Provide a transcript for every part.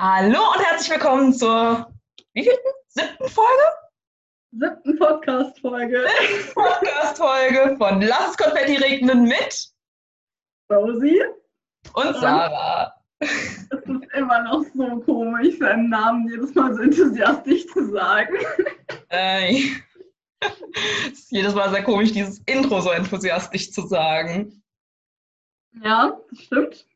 Hallo und herzlich willkommen zur wievielten? Siebten Folge? Siebten Podcast-Folge. Podcast-Folge von Lass Konfetti regnen mit Rosie. und Sarah. Es ist immer noch so komisch, seinen Namen jedes Mal so enthusiastisch zu sagen. Äh, es ist jedes Mal sehr komisch, dieses Intro so enthusiastisch zu sagen. Ja, das stimmt.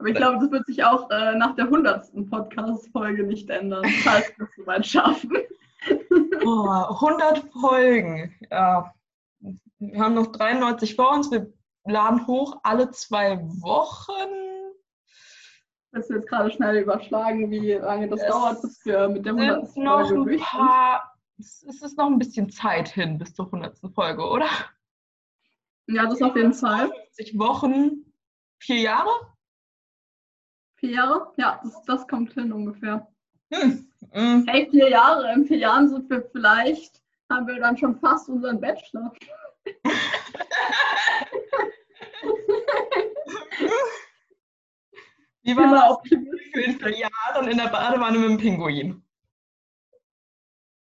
Aber ich glaube, das wird sich auch äh, nach der hundertsten Podcast-Folge nicht ändern, falls wir es soweit schaffen. Oh, 100 Folgen. Ja. Wir haben noch 93 vor uns. Wir laden hoch alle zwei Wochen. Willst du jetzt gerade schnell überschlagen, wie lange das Es dauert, bis wir mit der sind hundertsten noch Folge ein paar. Es es ist noch ein bisschen Zeit hin bis zur 100. Folge, oder? Ja, das auf jeden Fall. 50 Wochen, vier Jahre? Vier Jahre? Ja, das, das kommt hin ungefähr. Hm. mm. Hey, vier Jahre. In vier Jahren sind wir vielleicht, haben wir dann schon fast unseren Bachelor. Wie war das in vier Jahren in der Badewanne mit dem Pinguin?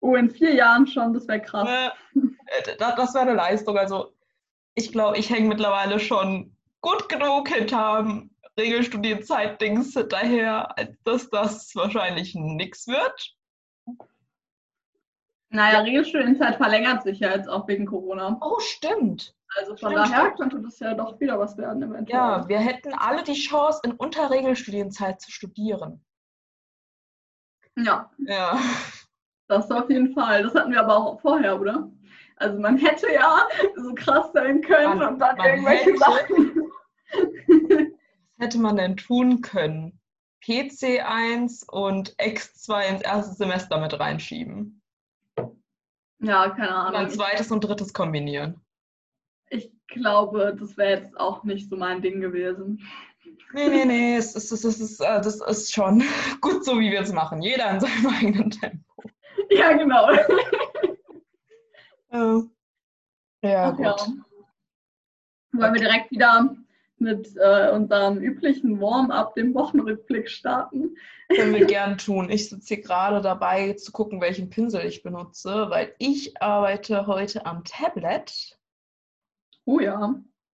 Oh, in vier Jahren schon, das wäre krass. Äh, das, das wäre eine Leistung. Also ich glaube, ich hänge mittlerweile schon gut genug hinterm Regelstudienzeit-Dings hinterher, als dass das wahrscheinlich nichts wird. Naja, Regelstudienzeit verlängert sich ja jetzt auch wegen Corona. Oh, stimmt. Also von Stimmt, daher könnte das ja doch wieder was werden eventuell. Ja, wir hätten alle die Chance, in Unterregelstudienzeit zu studieren. ja, Ja. das auf jeden Fall. Das hatten wir aber auch vorher, oder? Also man hätte ja so krass sein können Man- und dann irgendwelche hätte. Sachen. Hätte man denn tun können? PC1 und X2 ins erste Semester mit reinschieben. ja, keine Und dann Ahnung. zweites und drittes kombinieren. Ich, glaube, das wäre jetzt auch nicht so mein Ding gewesen. Nee, nee, nee, es ist, es ist, es ist, äh, das ist schon gut so, wie wir es machen. Jeder in seinem eigenen Tempo. Ja, genau. Ja, ja ja. gut. Wollen wir direkt wieder mit äh, unserem üblichen Warm-up, dem Wochenrückblick starten? Können wir gern tun. Ich sitze hier gerade dabei zu gucken, welchen Pinsel ich benutze, weil ich arbeite heute am Tablet. Oh ja,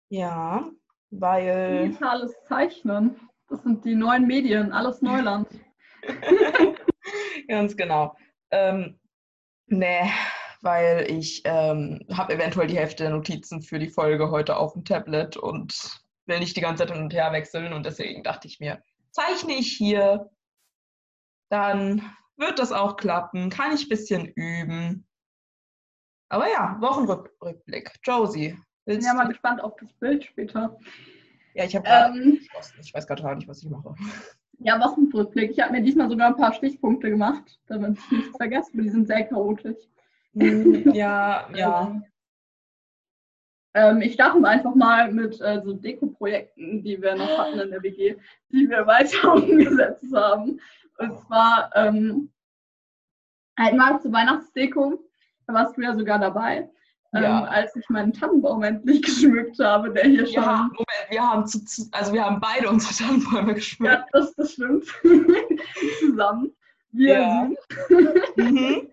Ja, weil. digitales Zeichnen. Das sind die neuen Medien, alles Neuland. Ganz genau. Ähm, nee, weil ich ähm, habe eventuell die Hälfte der Notizen für die Folge heute auf dem Tablet und will nicht die ganze Zeit hin und her wechseln und deswegen dachte ich mir, zeichne ich hier, dann wird das auch klappen, kann ich ein bisschen üben. Aber ja, Wochenrückblick. Josie, Ich bin ja mal gespannt auf das Bild später. Ja, ich habe gerade Ähm. Ich weiß gerade nicht, was ich mache. ja, Wochenrückblick. Ich habe mir diesmal sogar ein paar Stichpunkte gemacht, damit ich nichts vergesse, aber die sind sehr chaotisch. Hm, ja, ja. Ähm, ich starte einfach mal mit äh, so Deko-Projekten, die wir noch hatten in der WG, die wir weiter umgesetzt haben. Und zwar ähm, einmal zur Weihnachtsdeko, da warst du ja sogar dabei, ähm, Ja. als ich meinen Tannenbaum endlich geschmückt habe, der hier schon. Ja, Moment, wir haben zu, zu, also wir haben beide unsere Tannenbäume geschmückt. Ja, das, das stimmt. Zusammen. Wir Ja. sind. Mhm.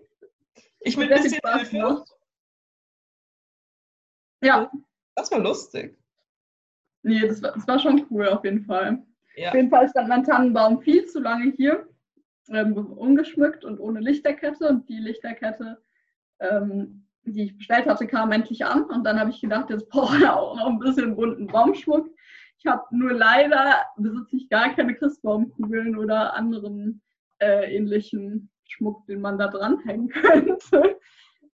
Ich mit Sehr ein bisschen Hilfe. Ja, Das war lustig. nee, das war, das war schon cool auf jeden Fall. Ja. Auf jeden Fall stand mein Tannenbaum viel zu lange hier, ähm, ungeschmückt und ohne Lichterkette. Und die Lichterkette, ähm, die ich bestellt hatte, kam endlich an. Und dann habe ich gedacht, jetzt brauche ich auch noch ein bisschen bunten Baumschmuck. Ich habe nur leider, besitze ich gar keine Christbaumkugeln oder anderen äh, ähnlichen Schmuck, den man da dranhängen könnte.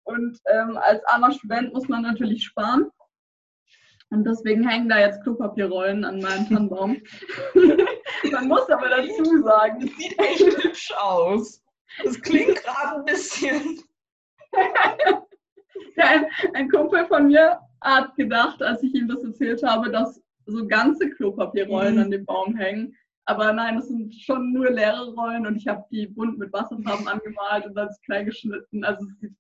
Und ähm, als armer Student muss man natürlich sparen. Und deswegen hängen da jetzt Klopapierrollen an meinem Tannenbaum. Man muss aber dazu sagen, Das sieht echt hübsch aus. Das klingt gerade ein bisschen. ja, ein, ein Kumpel von mir hat gedacht, als ich ihm das erzählt habe, dass so ganze Klopapierrollen Mhm. an dem Baum hängen. Aber nein, es sind schon nur leere Rollen und ich habe die bunt mit Wasserfarben angemalt und dann ist klein geschnitten. Also es sieht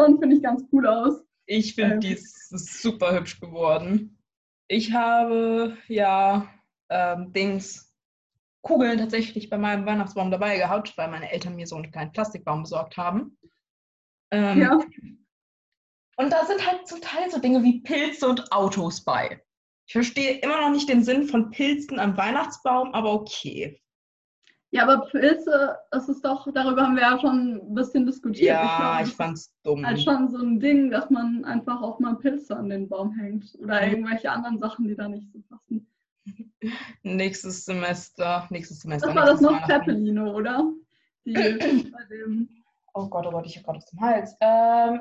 schon, finde ich, ganz cool aus. Ich finde, Ähm. die ist, ist super hübsch geworden. Ich habe ja ähm, Dings Kugeln tatsächlich bei meinem Weihnachtsbaum dabei gehabt, weil meine Eltern mir so einen kleinen Plastikbaum besorgt haben. Ähm, Ja. Und da sind halt zum Teil so Dinge wie Pilze und Autos bei. Ich verstehe immer noch nicht den Sinn von Pilzen am Weihnachtsbaum, aber okay. Ja, aber Pilze, das ist doch, darüber haben wir ja schon ein bisschen diskutiert. Ja, glaube, ich das fand's dumm. halt schon so ein Ding, dass man einfach auch mal Pilze an den Baum hängt. Oder Mhm. irgendwelche anderen Sachen, die da nicht so passen. Nächstes Semester, nächstes Semester. Das war das noch. Zeppeline, oder? Die bei dem. Oh Gott, oh Gott, ich habe gerade aus dem Hals. Ähm,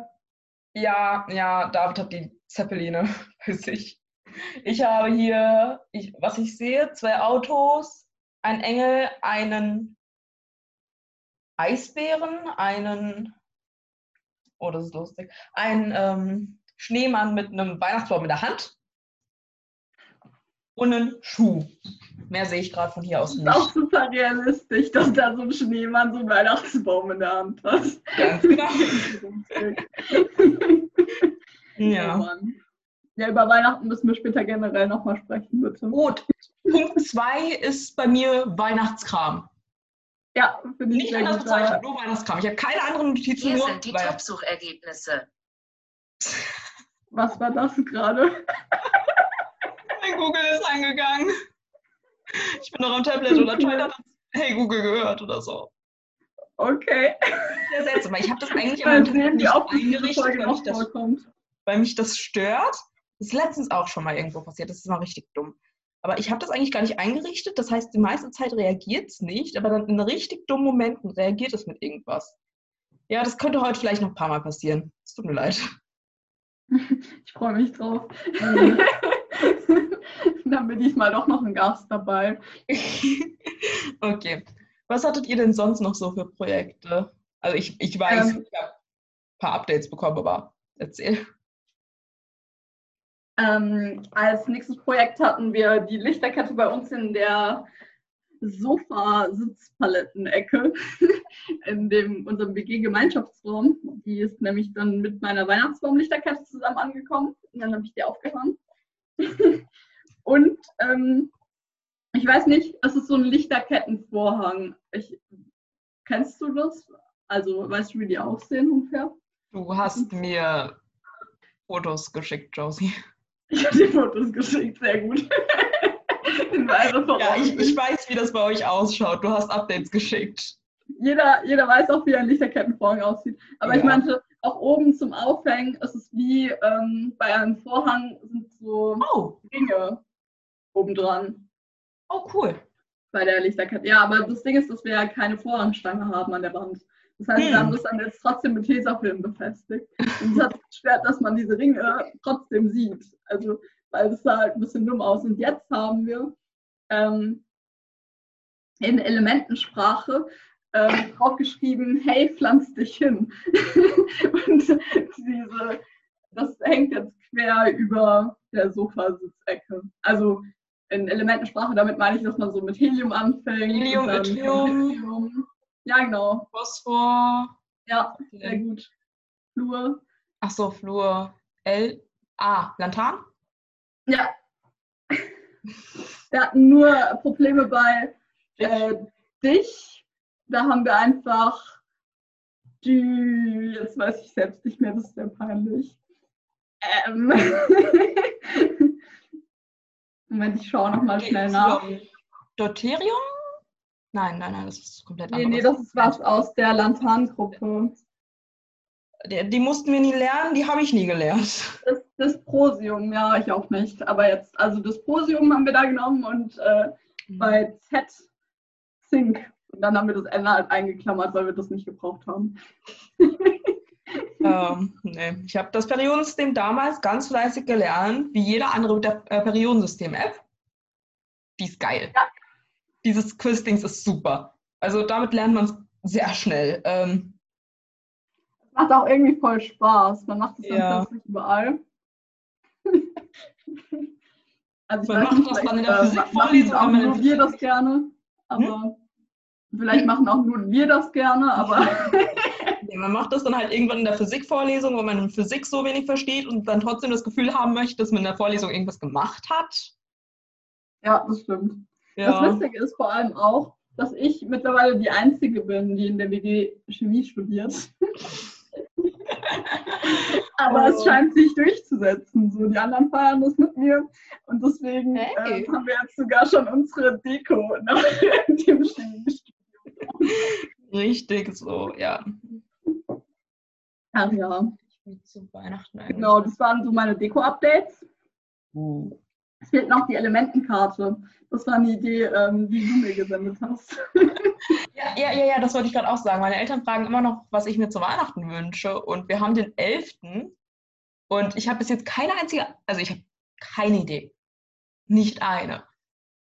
ja, ja, David hat die Zeppeline bei sich. Ich habe hier, ich, was ich sehe, zwei Autos, ein Engel, einen Eisbären, einen, oh, das ist lustig, einen ähm, Schneemann mit einem Weihnachtsbaum in der Hand und einen Schuh. Mehr sehe ich gerade von hier aus Das ist auch nicht. super realistisch, dass da so ein Schneemann so einen Weihnachtsbaum in der Hand hat. Ganz genau. Ja. Mann. Ja, über Weihnachten müssen wir später generell nochmal sprechen, bitte. Gut. Punkt 2 ist bei mir Weihnachtskram. Ja, finde ich Nicht sehr anders gut. bezeichnet, nur Weihnachtskram. Ich habe keine anderen Notizen, Hier nur sind die Top-Suchergebnisse. Was war das gerade? Mein Google ist angegangen. Ich bin noch am Tablet oder Toilet hat Hey Google gehört oder so. Okay. Sehr seltsam, weil ich habe das eigentlich Mal am Tablet nicht eingerichtet, weil mich, das, vorkommt. weil mich das stört. Das ist letztens auch schon mal irgendwo passiert. Das ist mal richtig dumm. Aber ich habe das eigentlich gar nicht eingerichtet. Das heißt, die meiste Zeit reagiert es nicht, aber dann in richtig dummen Momenten reagiert es mit irgendwas. Ja, das könnte heute vielleicht noch ein paar Mal passieren. Es tut mir leid. Ich freue mich drauf. Dann haben wir diesmal doch noch einen Gast dabei. okay. Was hattet ihr denn sonst noch so für Projekte? Also ich, ich weiß, Ähm. ich habe ein paar Updates bekommen, aber erzähl. Ähm, als nächstes Projekt hatten wir die Lichterkette bei uns in der Sofa-Sitzpalettenecke in dem, unserem WG-Gemeinschaftsraum. Die ist nämlich dann mit meiner Weihnachtsbaumlichterkette zusammen angekommen. Und dann habe ich die aufgehangen. Und ähm, ich weiß nicht, es ist so ein Lichterkettenvorhang. Ich, kennst du das? Also weißt du, wie die aussehen ungefähr? Du hast mir Fotos geschickt, Josie. Ich habe dir Fotos geschickt, sehr gut. Ja, ich, ich weiß, wie das bei euch ausschaut. Du hast Updates geschickt. jeder, jeder weiß auch, wie ein Lichterkettenvorhang aussieht. Aber ich Ja. meinte, auch oben zum Aufhängen ist es wie ähm, bei einem Vorhang sind so Oh, Ringe obendran oh cool. bei der Lichterkette. Ja, aber das Ding ist, dass wir ja keine Vorhangstange haben an der Wand. Das heißt, Hm. wir haben das dann jetzt trotzdem mit Tesafilm befestigt. Und es hat beschwert, dass man diese Ringe trotzdem sieht. Also, weil es sah halt ein bisschen dumm aus. Und jetzt haben wir ähm, in Elementensprache ähm, draufgeschrieben, hey, pflanz dich hin. Und diese, das hängt jetzt quer über der Sofasitzecke. Also in Elementensprache, damit meine ich, dass man so mit Helium anfängt. Helium, Yttrium. Ja, genau. Phosphor. Ja, sehr gut. Flur. Ach so, Flur. L. A. Lantan? Ja. Wir hatten nur Probleme bei äh, dich. Da haben wir einfach die, jetzt weiß ich selbst nicht mehr, das ist sehr peinlich. Ähm. Moment, ich schaue nochmal schnell nach. Deuterium? Nein, nein, nein, das ist komplett Nee, anderes. nee, das ist was aus der Lantan-Gruppe. Die, die mussten wir nie lernen, die habe ich nie gelernt. Das Dysprosium, ja, ich auch nicht. Aber jetzt, also Dysprosium haben wir da genommen und äh, bei Z Zink. Und dann haben wir das N halt eingeklammert, weil wir das nicht gebraucht haben. Ähm, nee. Ich habe das Periodensystem damals ganz fleißig gelernt, wie jeder andere mit der äh, Periodensystem-App. Die ist geil. Ja. Dieses Quiz-Dings ist super. Also damit lernt man es sehr schnell. Ähm, Macht auch irgendwie voll Spaß. Man macht es dann Ja. plötzlich überall. also Man macht das dann in der Physikvorlesung, machen auch nur wir das gerne. Aber vielleicht machen auch nur wir das gerne, aber ja, man macht das dann halt irgendwann in der Physikvorlesung, wo man in Physik so wenig versteht und dann trotzdem das Gefühl haben möchte, dass man in der Vorlesung irgendwas gemacht hat. ja, das stimmt. Das Lustige ist vor allem auch, dass ich mittlerweile die Einzige bin, die in der WG Chemie studiert. Aber oh. es scheint sich durchzusetzen. So, die anderen feiern das mit mir. Und deswegen hey. äh, haben wir jetzt sogar schon unsere Deko nach dem Chemiestudium. Richtig so, ja. Ach ja. Zu Weihnachten eigentlich. Genau, das waren so meine Deko-Updates. Uh. Es fehlt noch die Elementenkarte. Das war eine Idee, ähm, die du mir gesendet hast. ja, ja, ja, ja, das wollte ich gerade auch sagen. Meine Eltern fragen immer noch, was ich mir zu Weihnachten wünsche. Und wir haben den 11. Und ich habe bis jetzt keine einzige, also ich habe keine Idee. Nicht eine.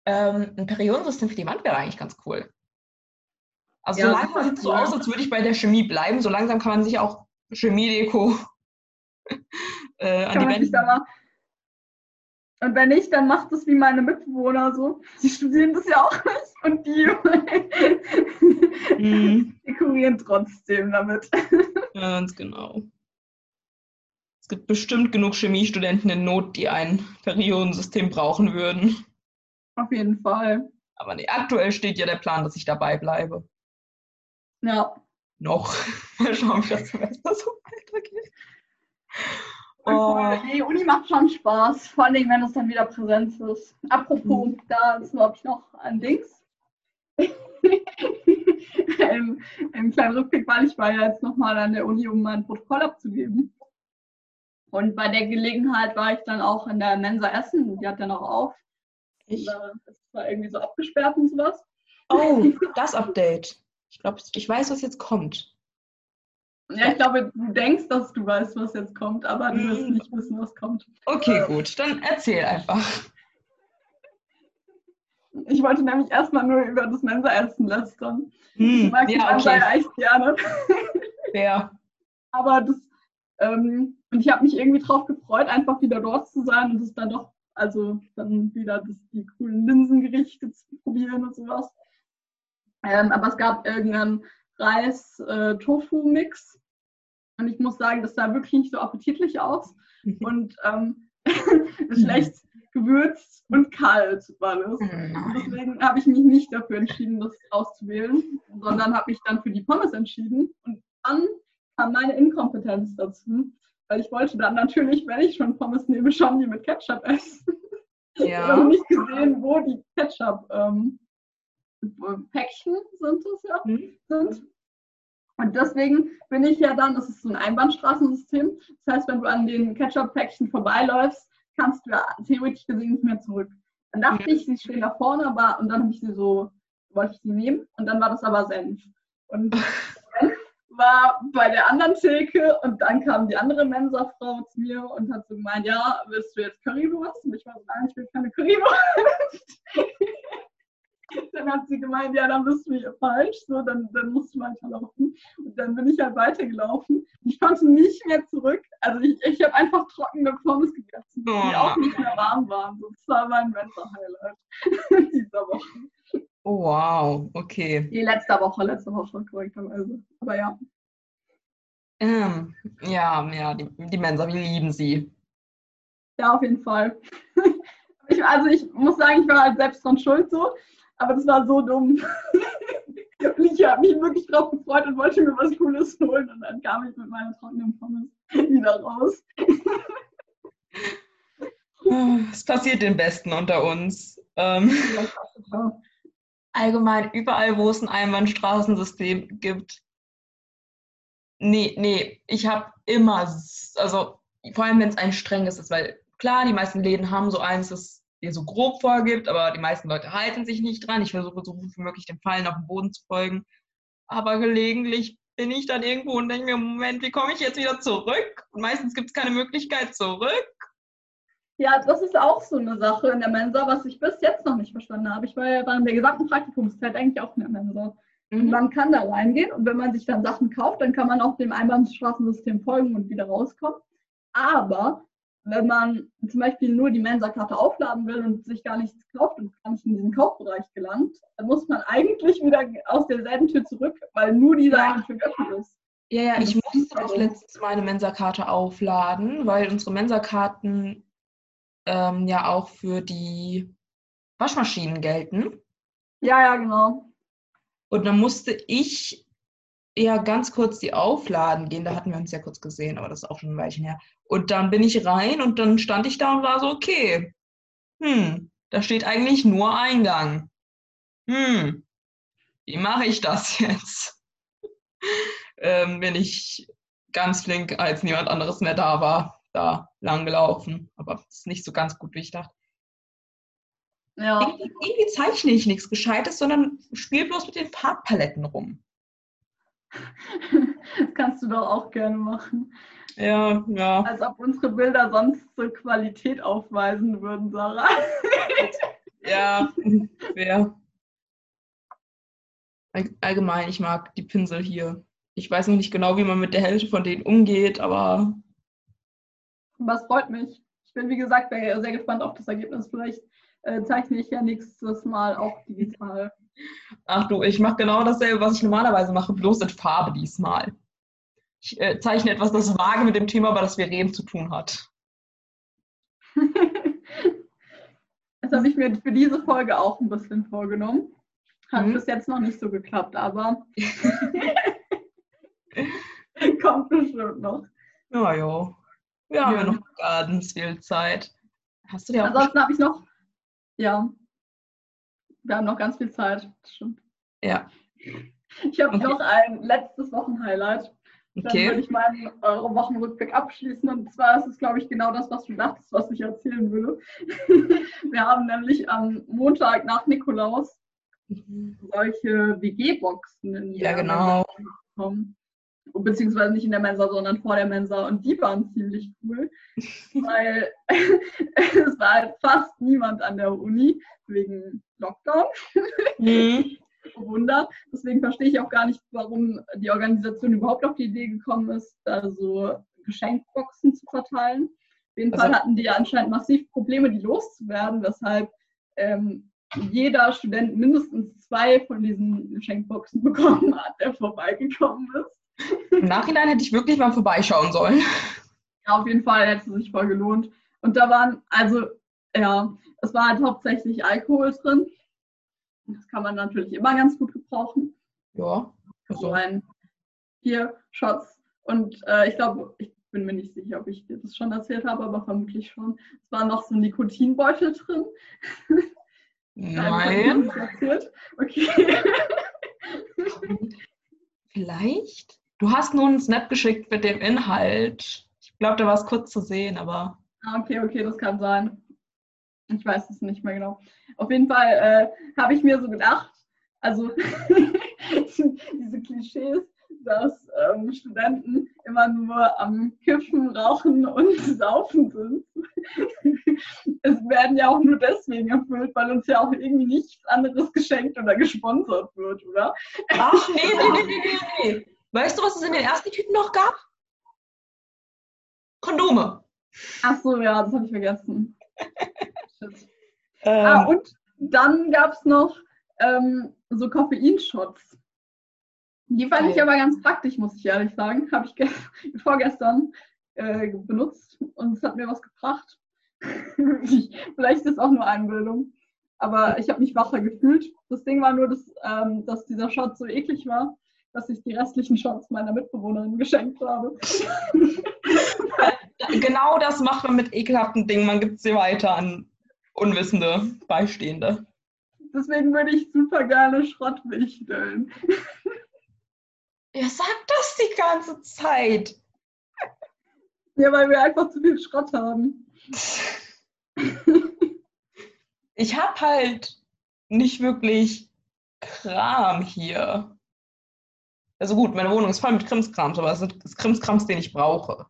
Ähm, ein Periodensystem für die Wand wäre eigentlich ganz cool. Also ja, so langsam sieht es so aus, als würde ich bei der Chemie bleiben. So langsam kann man sich auch Chemiedeko äh, an die Wände und wenn nicht, dann macht es wie meine Mitbewohner so. Sie studieren das ja auch nicht und die mm. dekorieren trotzdem damit. Ganz genau. Es gibt bestimmt genug Chemiestudenten in Not, die ein Periodensystem brauchen würden. Auf jeden Fall. Aber nee, aktuell steht ja der Plan, dass ich dabei bleibe. Ja. Noch. Mal schauen, wie das Semester so weitergeht. Oh. Die Uni macht schon Spaß, vor allem wenn es dann wieder Präsenz ist. Apropos, mhm. da ist glaube ich noch ein Dings. Im, Im kleinen Rückblick, weil ich war ja jetzt nochmal an der Uni, um mein Protokoll abzugeben. Und bei der Gelegenheit war ich dann auch in der Mensa Essen, die hat ja noch auf. Ich? Das war irgendwie so abgesperrt und sowas. Oh, das Update. Ich glaube, ich weiß, was jetzt kommt. Ja, ich glaube, du denkst, dass du weißt, was jetzt kommt, aber du wirst mhm. nicht wissen, was kommt. Okay, gut, dann erzähl einfach. Ich wollte nämlich erstmal nur über das Mensa-Essen lästern. Hm, ich mag ja, die okay. echt gerne. Ja. Aber das, ähm, und ich habe mich irgendwie drauf gefreut, einfach wieder dort zu sein und es dann doch, also dann wieder das, die coolen Linsengerichte zu probieren und sowas. Ähm, aber es gab irgendeinen Reis-Tofu-Mix. Äh, und ich muss sagen, das sah wirklich nicht so appetitlich aus. Und ähm, schlecht gewürzt und kalt war das. Und deswegen habe ich mich nicht dafür entschieden, das auszuwählen, sondern habe mich dann für die Pommes entschieden. Und dann kam meine Inkompetenz dazu, weil ich wollte dann natürlich, wenn ich schon Pommes nehme, schon die mit Ketchup essen. Ja. Ich habe nicht gesehen, wo die Ketchup ähm, Päckchen sind es ja, mhm. sind. Und deswegen bin ich ja dann, das ist so ein Einbahnstraßensystem. Das heißt, wenn du an den Ketchup-Päckchen vorbeiläufst, kannst du ja theoretisch gesehen nicht mehr zurück. Dann dachte mhm. ich, sie stehen da vorne, aber und dann habe ich sie so, wollte ich sie nehmen und dann war das aber Senf. Und Senf war bei der anderen Theke und dann kam die andere Mensa-Frau zu mir und hat so gemeint, ja, willst du jetzt Currywurst? Und ich war so, nein, ich will keine Currywurst. dann hat sie gemeint, ja, dann bist du hier falsch, so, dann, dann musst du weiterlaufen. Und dann bin ich halt weitergelaufen. Ich konnte nicht mehr zurück. Also ich, ich habe einfach trockene Pommes gegessen, die oh, auch nicht mehr warm waren. So, das war mein Mensa-Highlight dieser Woche. Oh, wow, okay. Die letzte Woche, letzte Woche, korrekterweise. Aber ja. Ähm, ja, ja, die, die Mensa, wir lieben sie. Ja, auf jeden Fall. ich, also ich muss sagen, ich war halt selbst dran schuld so. Aber das war so dumm. ich habe mich wirklich drauf gefreut und wollte mir was Cooles holen und dann kam ich mit meiner trockenen Pommes wieder raus. Es passiert den Besten unter uns. Ähm, allgemein, überall, wo es ein Einbahnstraßensystem gibt. Nee, nee, ich habe immer, also vor allem, wenn es ein strenges ist, weil klar, die meisten Läden haben so eins, das dir so grob vorgibt, aber die meisten Leute halten sich nicht dran. Ich versuche so gut wie möglich dem Fallen auf den Boden zu folgen. Aber gelegentlich bin ich dann irgendwo und denke mir, Moment, wie komme ich jetzt wieder zurück? Und meistens gibt es keine Möglichkeit zurück. Ja, das ist auch so eine Sache in der Mensa, was ich bis jetzt noch nicht verstanden habe. Ich war ja während der gesamten Praktikumszeit eigentlich auch in der Mensa. Mhm. Und man kann da reingehen und wenn man sich dann Sachen kauft, dann kann man auch dem Einbahnstraßensystem folgen und wieder rauskommen. Aber wenn man zum Beispiel nur die Mensa-Karte aufladen will und sich gar nichts kauft und gar nicht in diesen Kaufbereich gelangt, dann muss man eigentlich wieder aus derselben Tür zurück, weil nur diese ja. eine Tür geöffnet ist. Ja, ja, ich musste auch letztes Mal eine Mensa-Karte aufladen, weil unsere Mensa-Karten ähm, ja auch für die Waschmaschinen gelten. Ja, ja, genau. Und dann musste ich ja ganz kurz die aufladen gehen. Da hatten wir uns ja kurz gesehen, aber das ist auch schon ein Weilchen her. Und dann bin ich rein und dann stand ich da und war so, okay, hm, da steht eigentlich nur Eingang. Hm, wie mache ich das jetzt? ähm, bin ich ganz flink, als niemand anderes mehr da war, da lang gelaufen. Aber es ist nicht so ganz gut, wie ich dachte. Ja. Irgendwie, irgendwie zeichne ich nichts Gescheites, sondern spiele bloß mit den Farbpaletten rum. Das kannst du doch auch gerne machen. Ja, ja. Als ob unsere Bilder sonst so Qualität aufweisen würden, Sarah. Ja, wer? All- Allgemein, ich mag die Pinsel hier. Ich weiß noch nicht genau, wie man mit der Hälfte von denen umgeht, aber Was freut mich. Ich bin, wie gesagt, sehr sehr gespannt auf das Ergebnis. Vielleicht äh, zeichne ich ja nächstes Mal auch digital. Ach du, ich mache genau dasselbe, was ich normalerweise mache, bloß in Farbe diesmal. Ich äh, zeichne etwas, das vage mit dem Thema, über das wir reden, zu tun hat. Das habe ich mir für diese Folge auch ein bisschen vorgenommen. Hat Mhm. bis jetzt noch nicht so geklappt, aber kommt bestimmt noch. Ja, jo. Wir haben ja Ja. noch ganz viel Zeit. Hast du dir auch Ansonsten habe ich noch, ja, wir haben noch ganz viel Zeit. Das stimmt. Ja, Ich habe Okay. noch ein letztes Wochenhighlight. Dann würde okay. ich meinen eure Wochenrückblick abschließen. Und zwar ist es, glaube ich, genau das, was du dachtest, was ich erzählen würde. Wir haben nämlich am Montag nach Nikolaus solche WG-Boxen in Ja, der genau. Bekommen. Beziehungsweise nicht in der Mensa, sondern vor der Mensa. Und die waren ziemlich cool, weil es war halt fast niemand an der Uni wegen Lockdown. Mhm. Wunder. Deswegen verstehe ich auch gar nicht, warum die Organisation überhaupt auf die Idee gekommen ist, da so Geschenkboxen zu verteilen. Auf jeden Also- Fall hatten die anscheinend massiv Probleme, die loszuwerden, weshalb ähm, jeder Student mindestens zwei von diesen Geschenkboxen bekommen hat, der vorbeigekommen ist. Im Nachhinein hätte ich wirklich mal vorbeischauen sollen. Ja, auf jeden Fall hätte es sich voll gelohnt. Und da waren, also, ja, es war halt hauptsächlich Alkohol drin. Das kann man natürlich immer ganz gut gebrauchen. Ja, so also, ein vier Shots. Und äh, ich glaube, ich bin mir nicht sicher, ob ich dir das schon erzählt habe, aber vermutlich schon. Es war noch so ein Nikotinbeutel drin. Nein. Okay. Vielleicht? Du hast nur einen Snap geschickt mit dem Inhalt. Ich glaube, da war es kurz zu sehen, aber Ah, okay, okay, das kann sein. Ich weiß es nicht mehr genau. Auf jeden Fall äh, habe ich mir so gedacht, also diese Klischees, dass ähm, Studenten immer nur am Kiffen, Rauchen und Saufen sind. es werden ja auch nur deswegen erfüllt, weil uns ja auch irgendwie nichts anderes geschenkt oder gesponsert wird, oder? Ach, nee, nee, nee, nee, nee. Weißt du, was es in den ersten Tüten noch gab? Kondome. Ach so, ja, das habe ich vergessen. Ähm, Ah, und dann gab es noch ähm, so Koffeinshots. Die fand ich aber ganz praktisch, muss ich ehrlich sagen. Habe ich ge vorgestern äh, benutzt und es hat mir was gebracht. Vielleicht ist es auch nur Einbildung. Aber ich habe mich wacher gefühlt. Das Ding war nur, dass, ähm, dass dieser Shot so eklig war, dass ich die restlichen Shots meiner Mitbewohnerin geschenkt habe. genau das macht man mit ekelhaften Dingen. Man gibt sie weiter an unwissende Beistehende. Deswegen würde ich super gerne Schrott wichteln. Ihr sagt das die ganze Zeit. Ja, weil wir einfach zu viel Schrott haben. Ich habe halt nicht wirklich Kram hier. Also gut, meine Wohnung ist voll mit Krimskrams, aber es ist Krimskrams, den ich brauche.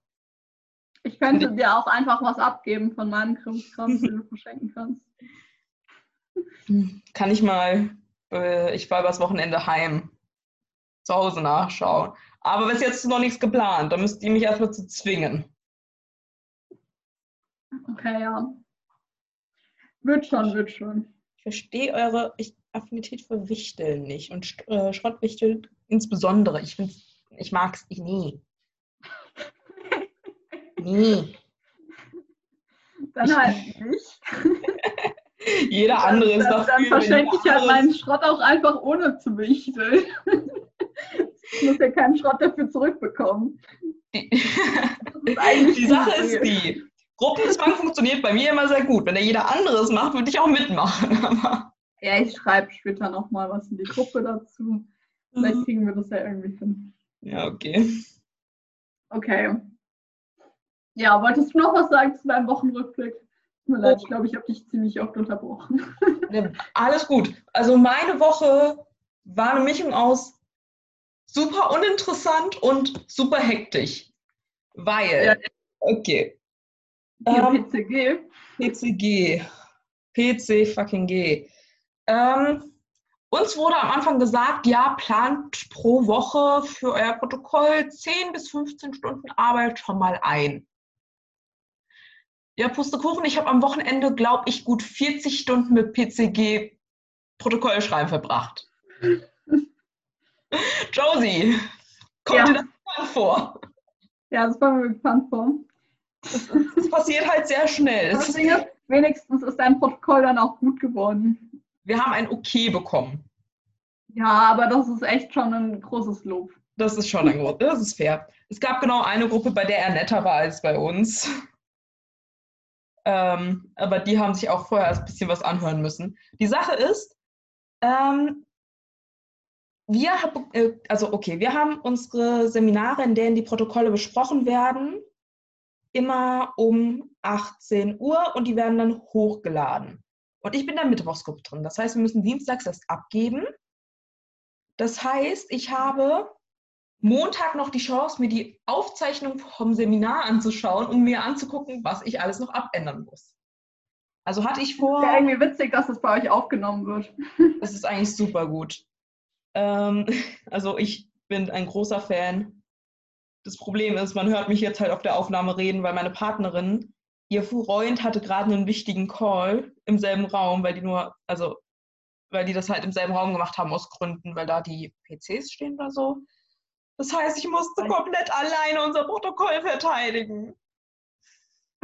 Ich könnte dir auch einfach was abgeben von meinem Krimskram, den du verschenken kannst. Kann ich mal, äh, ich war übers Wochenende heim, zu Hause nachschauen. Aber bis jetzt ist noch nichts geplant. Da müsst ihr mich erstmal zu zwingen. Okay, ja. Wird schon, wird schon. Ich verstehe eure Affinität für Wichteln nicht. Und St- äh, Schrottwichteln insbesondere. Ich, ich mag es nie. Nie. Dann halt nicht. Jeder andere ist dann, dafür. dann verschenke ich halt meinen Schrott auch einfach ohne zu wichteln. ich muss ja keinen Schrott dafür zurückbekommen. Die Sache ist die, Gruppenzwang funktioniert bei mir immer sehr gut. Wenn der jeder anderes macht, würde ich auch mitmachen. ja, ich schreibe später nochmal was in die Gruppe dazu. Vielleicht mhm. kriegen wir das ja irgendwie hin. Ja, okay. Okay. Ja, wolltest du noch was sagen zu deinem Wochenrückblick? Tut mir leid, ich glaube, ich habe dich ziemlich oft unterbrochen. Alles gut. Also meine Woche war eine Mischung aus super uninteressant und super hektisch. Weil, ja. Ähm, PCG. PCG. PC fucking G. Ähm, uns wurde am Anfang gesagt, ja, plant pro Woche für euer Protokoll 10 bis 15 Stunden Arbeit schon mal ein. Ja, Pustekuchen, ich habe am Wochenende, glaube ich, gut 40 Stunden mit PCG Protokollschreiben verbracht. Josie, kommt ja. dir das bekannt vor? Ja, das war mir bekannt vor. Das, passiert halt sehr schnell. Ding ist, wenigstens ist dein Protokoll dann auch gut geworden. Wir haben ein Okay bekommen. Ja, aber das ist echt schon ein großes Lob. Das ist schon ein großes, das ist fair. Es gab genau eine Gruppe, bei der er netter war als bei uns. Ähm, aber die haben sich auch vorher ein bisschen was anhören müssen. Die Sache ist, ähm, wir, äh, also okay, wir haben unsere Seminare, in denen die Protokolle besprochen werden, immer um 18 Uhr und die werden dann hochgeladen. Und ich bin in der Mittwochsgruppe drin. Das heißt, wir müssen dienstags erst abgeben. Das heißt, ich habe Montag noch die Chance, mir die Aufzeichnung vom Seminar anzuschauen, um mir anzugucken, was ich alles noch abändern muss. Also hatte ich vor. Ja, irgendwie witzig, dass das bei euch aufgenommen wird. Das ist eigentlich super gut. Ähm, also ich bin ein großer Fan. Das Problem ist, man hört mich jetzt halt auf der Aufnahme reden, weil meine Partnerin, ihr Freund hatte gerade einen wichtigen Call im selben Raum, weil die nur, also weil die das halt im selben Raum gemacht haben aus Gründen, weil da die PCs stehen oder so. Das heißt, ich musste komplett alleine unser Protokoll verteidigen.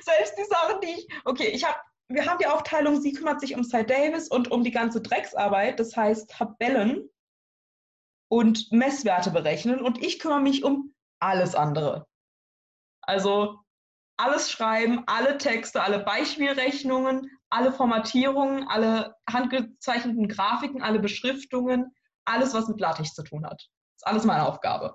Selbst die Sachen, die ich. Okay, ich habe. Wir haben die Aufteilung, sie kümmert sich um Cy Davis und um die ganze Drecksarbeit, das heißt Tabellen und Messwerte berechnen und ich kümmere mich um alles andere. Also alles schreiben, alle Texte, alle Beispielrechnungen, alle Formatierungen, alle handgezeichneten Grafiken, alle Beschriftungen, alles, was mit LaTeX zu tun hat. Das ist alles meine Aufgabe.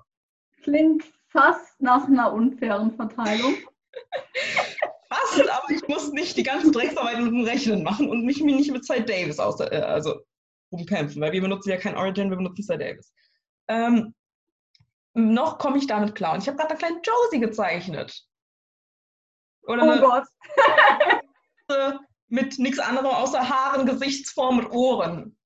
Klingt fast nach einer unfairen Verteilung. fast, aber ich muss nicht die ganze Drecksarbeit mit dem Rechnen machen und mich nicht mit Cy Davis aus, äh, also umkämpfen, weil wir benutzen ja kein Origin, wir benutzen Cy Davis. Ähm, noch komme ich damit klar. Und ich habe gerade eine kleine Josie gezeichnet. Oder oh Gott. mit nichts anderem außer Haaren, Gesichtsform und Ohren.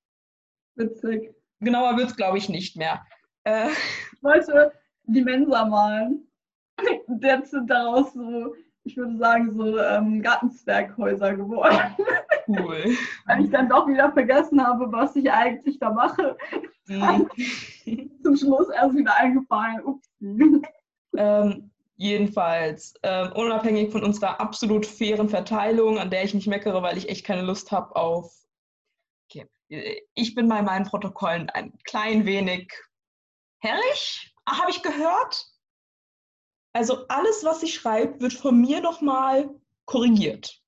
Witzig genauer wird es, glaube ich, nicht mehr. Äh, wollte die Mensa malen. Jetzt sind daraus so, ich würde sagen, so ähm, Gartenzwerghäuser geworden. Cool. Weil ich dann doch wieder vergessen habe, was ich eigentlich da mache. Mhm. Zum Schluss erst wieder eingefallen. Ups. Ähm, jedenfalls, ähm, unabhängig von unserer absolut fairen Verteilung, an der ich nicht meckere, weil ich echt keine Lust habe auf ich bin bei meinen Protokollen ein klein wenig herrig, habe ich gehört. Also alles, was ich schreibe, wird von mir nochmal korrigiert.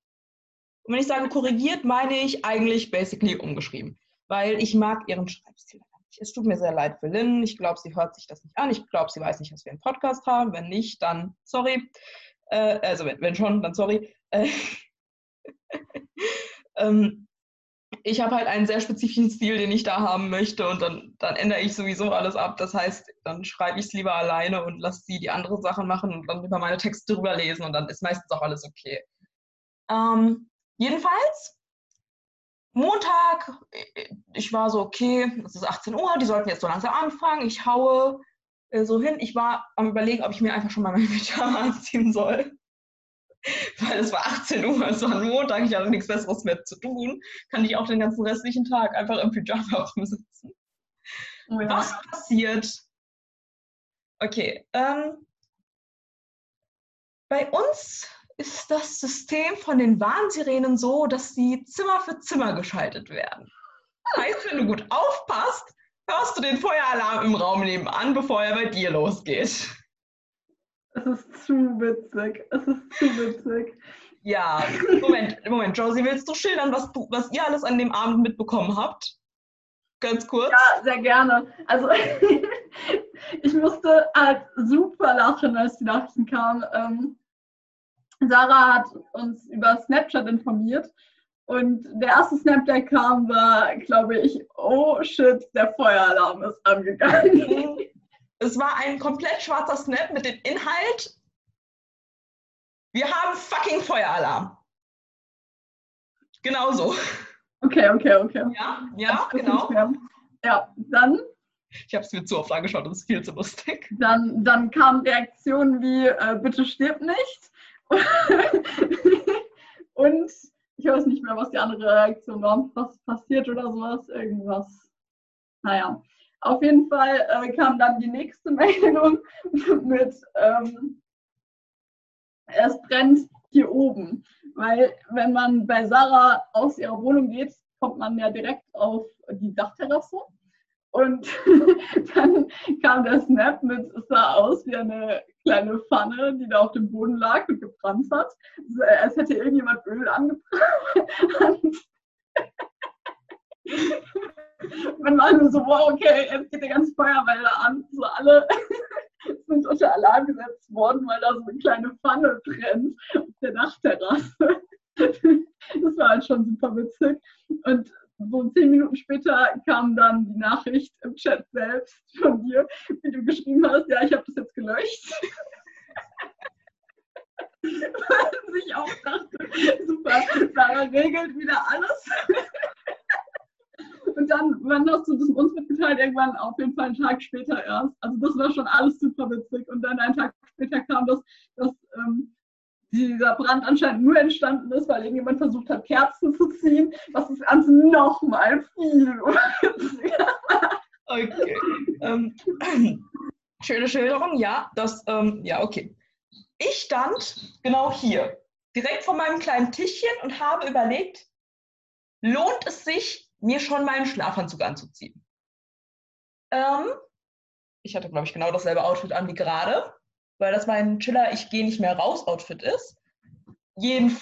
Und wenn ich sage korrigiert, meine ich eigentlich basically umgeschrieben, weil ich mag ihren Schreibstil. Es tut mir sehr leid für Lynn. Ich glaube, sie hört sich das nicht an. Ich glaube, sie weiß nicht, dass wir einen Podcast haben. Wenn nicht, dann sorry. Äh, also wenn, wenn, schon, dann sorry. Äh, ähm, ich habe halt einen sehr spezifischen Stil, den ich da haben möchte und dann, dann ändere ich sowieso alles ab. Das heißt, dann schreibe ich es lieber alleine und lasse sie die anderen Sachen machen und dann über meine Texte drüber lesen und dann ist meistens auch alles okay. Ähm, jedenfalls, Montag, ich war so, okay, es ist 18 Uhr, die sollten jetzt so langsam anfangen. Ich haue äh, so hin. Ich war am überlegen, ob ich mir einfach schon mal mein Pyjama anziehen soll. weil es war 18 Uhr, es war ein Montag, ich hatte nichts Besseres mehr zu tun, kann ich auch den ganzen restlichen Tag einfach im Pyjama rumsitzen. Oh ja. Was passiert? Okay, ähm, bei uns ist das System von den Warnsirenen so, dass sie Zimmer für Zimmer geschaltet werden. Das heißt, wenn du gut aufpasst, hörst du den Feueralarm im Raum nebenan, bevor er bei dir losgeht. Es ist zu witzig. Es ist zu witzig. Ja, Moment, Moment, Josie, willst du schildern, was, du, was ihr alles an dem Abend mitbekommen habt? Ganz kurz. Ja, sehr gerne. Also ich musste halt super lachen, als die Nachrichten kamen. Ähm, Sarah hat uns über Snapchat informiert und der erste Snap, der kam, war, glaube ich, oh shit, der Feueralarm ist angegangen. Es war ein komplett schwarzer Snap mit dem Inhalt, wir haben fucking Feueralarm. Genauso. Okay, okay, okay. Ja, ja, genau. Ja, dann. Ich habe es mir zu oft angeschaut, das ist viel zu lustig. Dann, dann kamen Reaktionen wie, äh, bitte stirb nicht. Und ich weiß nicht mehr, was die andere Reaktion war. Was passiert oder sowas, irgendwas. Naja. Auf jeden Fall äh, kam dann die nächste Meldung mit, ähm, es brennt hier oben. Weil wenn man bei Sarah aus ihrer Wohnung geht, kommt man ja direkt auf die Dachterrasse. Und dann kam der Snap mit, es sah aus wie eine kleine Pfanne, die da auf dem Boden lag und gebrannt hat. Als hätte irgendjemand Öl angebrannt. Man war nur so, wow, okay, jetzt geht der ganze Feuerwehr an. So alle sind unter Alarm gesetzt worden, weil da so eine kleine Pfanne brennt auf der Dachterrasse. Das war halt schon super witzig. Und so zehn Minuten später kam dann die Nachricht im Chat selbst von dir, wie du geschrieben hast, ja, ich habe das jetzt gelöscht. Was ich auch dachte, super, Sarah regelt wieder alles. Und dann, wann hast du das uns mitgeteilt? Irgendwann auf jeden Fall einen Tag später erst. Also das war schon alles super witzig. Und dann einen Tag später kam das, dass ähm, dieser Brand anscheinend nur entstanden ist, weil irgendjemand versucht hat, Kerzen zu ziehen, was das Ganze nochmal viel Okay. Ähm, schöne Schilderung, ja, das, ähm, ja, okay. Ich stand genau hier, direkt vor meinem kleinen Tischchen und habe überlegt, lohnt es sich, mir schon meinen Schlafanzug anzuziehen. Ähm, ich hatte, glaube ich, genau dasselbe Outfit an wie gerade, weil das mein Chiller, ich gehe nicht mehr raus Outfit ist. Jeden,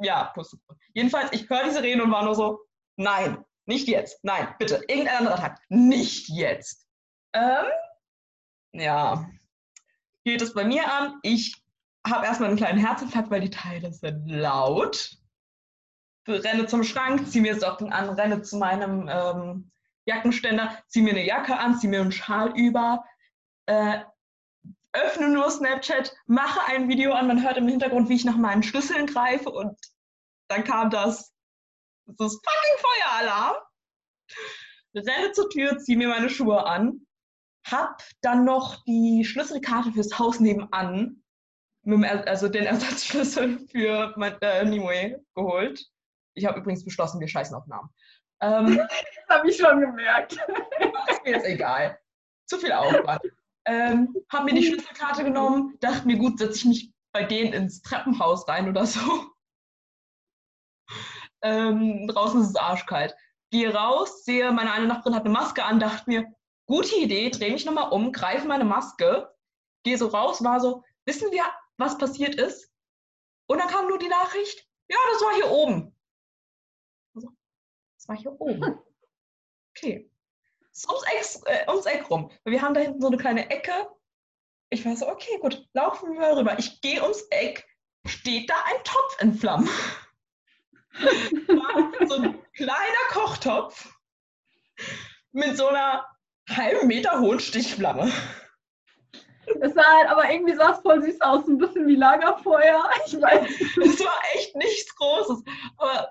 ja, jedenfalls, ich höre diese Rede und war nur so, nein, nicht jetzt, nein, bitte, irgendein anderer Tag, nicht jetzt. Ähm, ja, geht es bei mir an. Ich habe erstmal einen kleinen Herzinfarkt, weil die Teile sind laut renne zum Schrank, ziehe mir Socken an, renne zu meinem ähm, Jackenständer, ziehe mir eine Jacke an, ziehe mir einen Schal über, äh, öffne nur Snapchat, mache ein Video an, man hört im Hintergrund, wie ich nach meinen Schlüsseln greife und dann kam das, das fucking Feueralarm. Renne zur Tür, ziehe mir meine Schuhe an, hab dann noch die Schlüsselkarte fürs Haus nebenan, also den Ersatzschlüssel für mein, äh, Nimue geholt ich habe übrigens beschlossen, wir scheißen auf Namen. Ähm, das habe ich schon gemerkt. ist mir jetzt egal. Zu viel Aufwand. Ähm, haben mir die Schlüsselkarte genommen, dachte mir, gut, setze ich mich bei denen ins Treppenhaus rein oder so. Ähm, draußen ist es arschkalt. Gehe raus, sehe, meine eine Nachbarin hat eine Maske an, dachte mir, gute Idee, drehe mich nochmal um, greife meine Maske, gehe so raus, war so, wissen wir, was passiert ist? Und dann kam nur die Nachricht, ja, das war hier oben. Das war hier oben. Okay. Das ist ums Eck, äh, ums Eck rum. Wir haben da hinten so eine kleine Ecke. Ich war so, okay, gut, laufen wir rüber. Ich gehe ums Eck, steht da ein Topf in Flammen. so ein kleiner Kochtopf mit so einer halben Meter hohen Stichflamme. Es sah halt, aber irgendwie sah es voll süß aus, ein bisschen wie Lagerfeuer. Ich weiß. Es war echt nichts Großes. Aber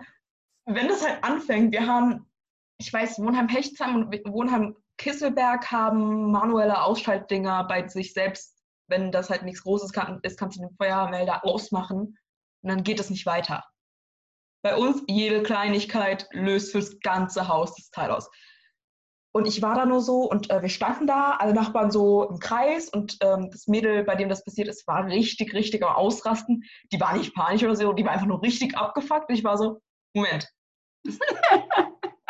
wenn das halt anfängt, wir haben, ich weiß, Wohnheim-Hechtsheim und Wohnheim-Kisselberg haben manuelle Ausschaltdinger bei sich selbst. Wenn das halt nichts Großes kann, ist, kannst du den Feuermelder ausmachen und dann geht es nicht weiter. Bei uns, jede Kleinigkeit löst fürs ganze Haus das Teil aus. Und ich war da nur so und äh, wir standen da, alle Nachbarn so im Kreis und ähm, das Mädel, bei dem das passiert ist, war richtig, richtig am Ausrasten. Die war nicht panisch oder so, die war einfach nur richtig abgefuckt. Und ich war so, Moment.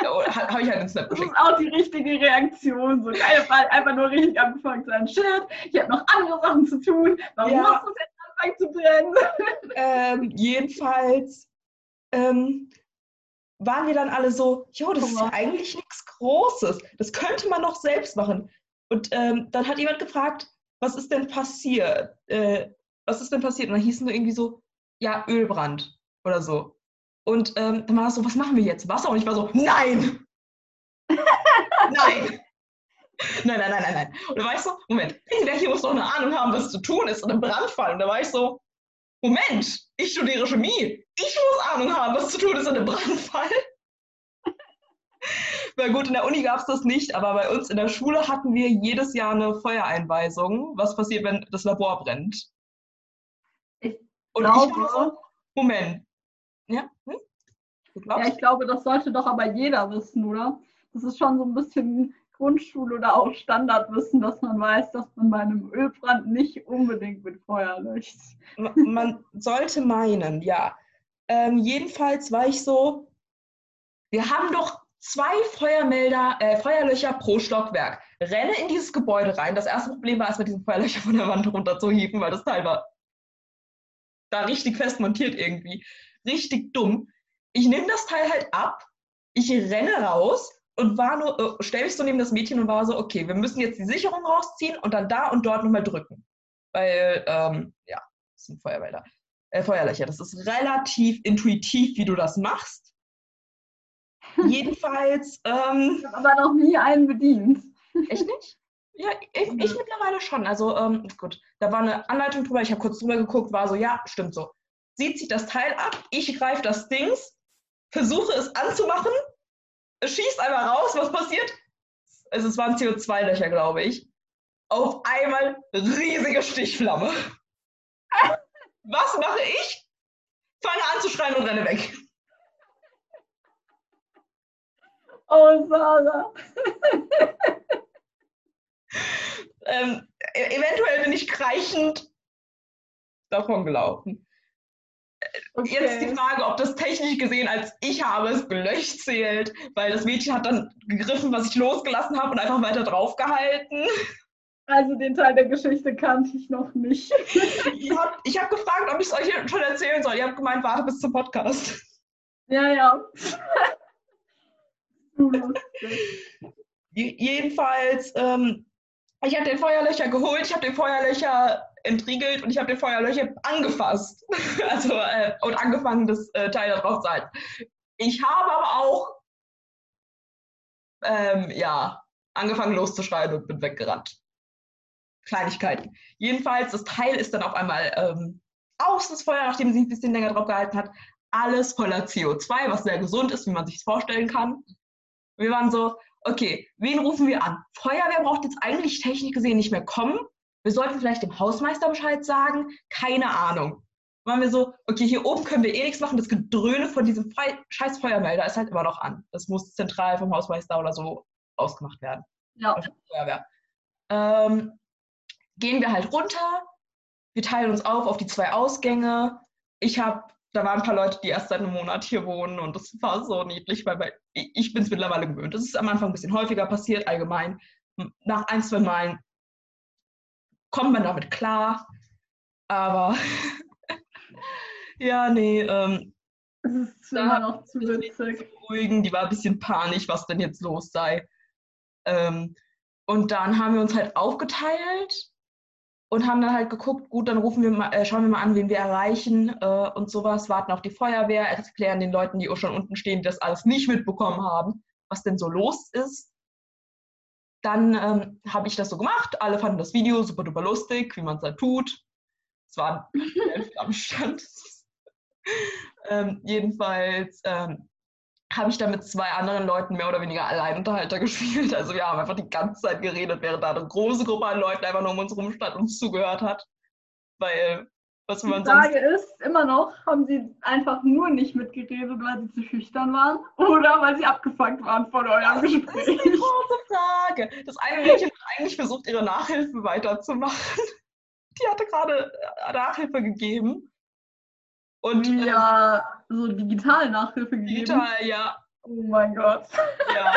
Habe ich halt einen Snap geschickt. Das ist auch die richtige Reaktion. So geil, einfach nur richtig abgefuckt sein. Shit, ich habe noch andere Sachen zu tun. Warum ja. musst du jetzt anfangen zu brennen? Ähm, jedenfalls ähm, waren wir dann alle so, jo, das ist ja eigentlich nichts Großes. Das könnte man doch selbst machen. Und ähm, dann hat jemand gefragt, was ist denn passiert? Äh, was ist denn passiert? Und dann hieß es nur irgendwie so, ja, Ölbrand oder so. Und ähm, dann war es so, was machen wir jetzt? Wasser? Und ich war so, nein! nein! Nein, nein, nein, nein, nein. Und da war ich so, Moment, irgendwer hier muss doch eine Ahnung haben, was zu tun ist in einem Brandfall. Und da war ich so, Moment, ich studiere Chemie. Ich muss Ahnung haben, was zu tun ist in einem Brandfall. Weil gut, in der Uni gab es das nicht, aber bei uns in der Schule hatten wir jedes Jahr eine Feuereinweisung, was passiert, wenn das Labor brennt. Ich Und glaube, ich so, Moment. Ja? Hm? ja, ich glaube, das sollte doch aber jeder wissen, oder? Das ist schon so ein bisschen Grundschule oder auch Standardwissen, dass man weiß, dass man bei einem Ölbrand nicht unbedingt mit Feuer löscht. Man sollte meinen, ja. Ähm, jedenfalls war ich so, wir haben doch zwei Feuermelder, äh, Feuerlöcher pro Stockwerk. Renne in dieses Gebäude rein. Das erste Problem war erstmal diesen Feuerlöcher von der Wand runter zu hieven, weil das Teil war da richtig fest montiert irgendwie. Richtig dumm. Ich nehme das Teil halt ab, ich renne raus, und war nur, äh, stell mich so neben das Mädchen und war so, okay, wir müssen jetzt die Sicherung rausziehen und dann da und dort nochmal drücken. Weil, ähm, ja, das sind Feuerwälder. Äh, Feuerlöcher. Das ist relativ intuitiv, wie du das machst. Jedenfalls. Ähm, ich habe aber noch nie einen bedient. Echt nicht? Ja, ich, ich mittlerweile schon. Also, ähm, gut, da war eine Anleitung drüber, ich habe kurz drüber geguckt, war so, ja, stimmt so. Sie zieht das Teil ab, ich greife das Dings, versuche es anzumachen, schießt einmal raus, was passiert? Also es waren CO2-Löcher, glaube ich. Auf einmal riesige Stichflamme. Was mache ich? Fange an zu schreien und renne weg. Oh, Sarah. ähm, e-, eventuell bin ich kreichend davon gelaufen. Okay. Jetzt die Frage, ob das technisch gesehen als ich habe es gelöscht zählt, weil das Mädchen hat dann gegriffen, was ich losgelassen habe und einfach weiter draufgehalten. Also den Teil der Geschichte kannte ich noch nicht. ich habe hab gefragt, ob ich es euch schon erzählen soll. Ihr habt gemeint, warte bis zum Podcast. Ja, ja. Jedenfalls, ähm, ich habe den Feuerlöcher geholt, ich habe den Feuerlöcher entriegelt und ich habe den Feuerlöcher angefasst. also äh, und angefangen, das äh, Teil drauf zu halten. Ich habe aber auch ähm, ja, angefangen loszuschreien und bin weggerannt. Kleinigkeiten. Jedenfalls, das Teil ist dann auf einmal ähm, aus das Feuer, nachdem sie ein bisschen länger drauf gehalten hat. Alles voller CO2, was sehr gesund ist, wie man sich vorstellen kann. Wir waren so, okay, wen rufen wir an? Feuerwehr braucht jetzt eigentlich technisch gesehen nicht mehr kommen, wir sollten vielleicht dem Hausmeister Bescheid sagen. Keine Ahnung. Waren wir so, okay, hier oben können wir eh nichts machen. Das Gedröhne von diesem Fe scheiß Feuermelder ist halt immer noch an. Das muss zentral vom Hausmeister oder so ausgemacht werden. Ja. Feuerwehr. Ähm, gehen wir halt runter. Wir teilen uns auf auf die zwei Ausgänge. Ich habe, da waren ein paar Leute, die erst seit einem Monat hier wohnen und das war so niedlich, weil ich bin es mittlerweile gewöhnt. Das ist am Anfang ein bisschen häufiger passiert, allgemein. Nach ein, zwei Malen kommt man damit klar. Aber ja, nee, ähm, das ist immer noch zu witzig. Beruhigen. Die war ein bisschen panisch, was denn jetzt los sei. Ähm, und dann haben wir uns halt aufgeteilt und haben dann halt geguckt, gut, dann rufen wir mal, äh, schauen wir mal an, wen wir erreichen äh, und sowas, warten auf die Feuerwehr, erklären den Leuten, die auch schon unten stehen, die das alles nicht mitbekommen haben, was denn so los ist. Dann ähm, habe ich das so gemacht. Alle fanden das Video super duper lustig, wie man es halt tut. Es war am Stand. ähm, jedenfalls ähm, habe ich dann mit zwei anderen Leuten mehr oder weniger Alleinunterhalter gespielt. Also wir haben einfach die ganze Zeit geredet, während da eine große Gruppe an Leuten einfach nur um uns rum stand und uns zugehört hat. Weil Was Die man Frage sonst. ist immer noch, haben sie einfach nur nicht mitgeredet, weil sie zu schüchtern waren oder weil sie abgefuckt waren von eurem Das ist Gespräch? eine große Frage. Das eine Mädchen hat eigentlich versucht, ihre Nachhilfe weiterzumachen. Die hatte gerade äh, Nachhilfe gegeben. Und äh, Ja, so digital Nachhilfe gegeben. digital, ja, Oh mein Gott. ja.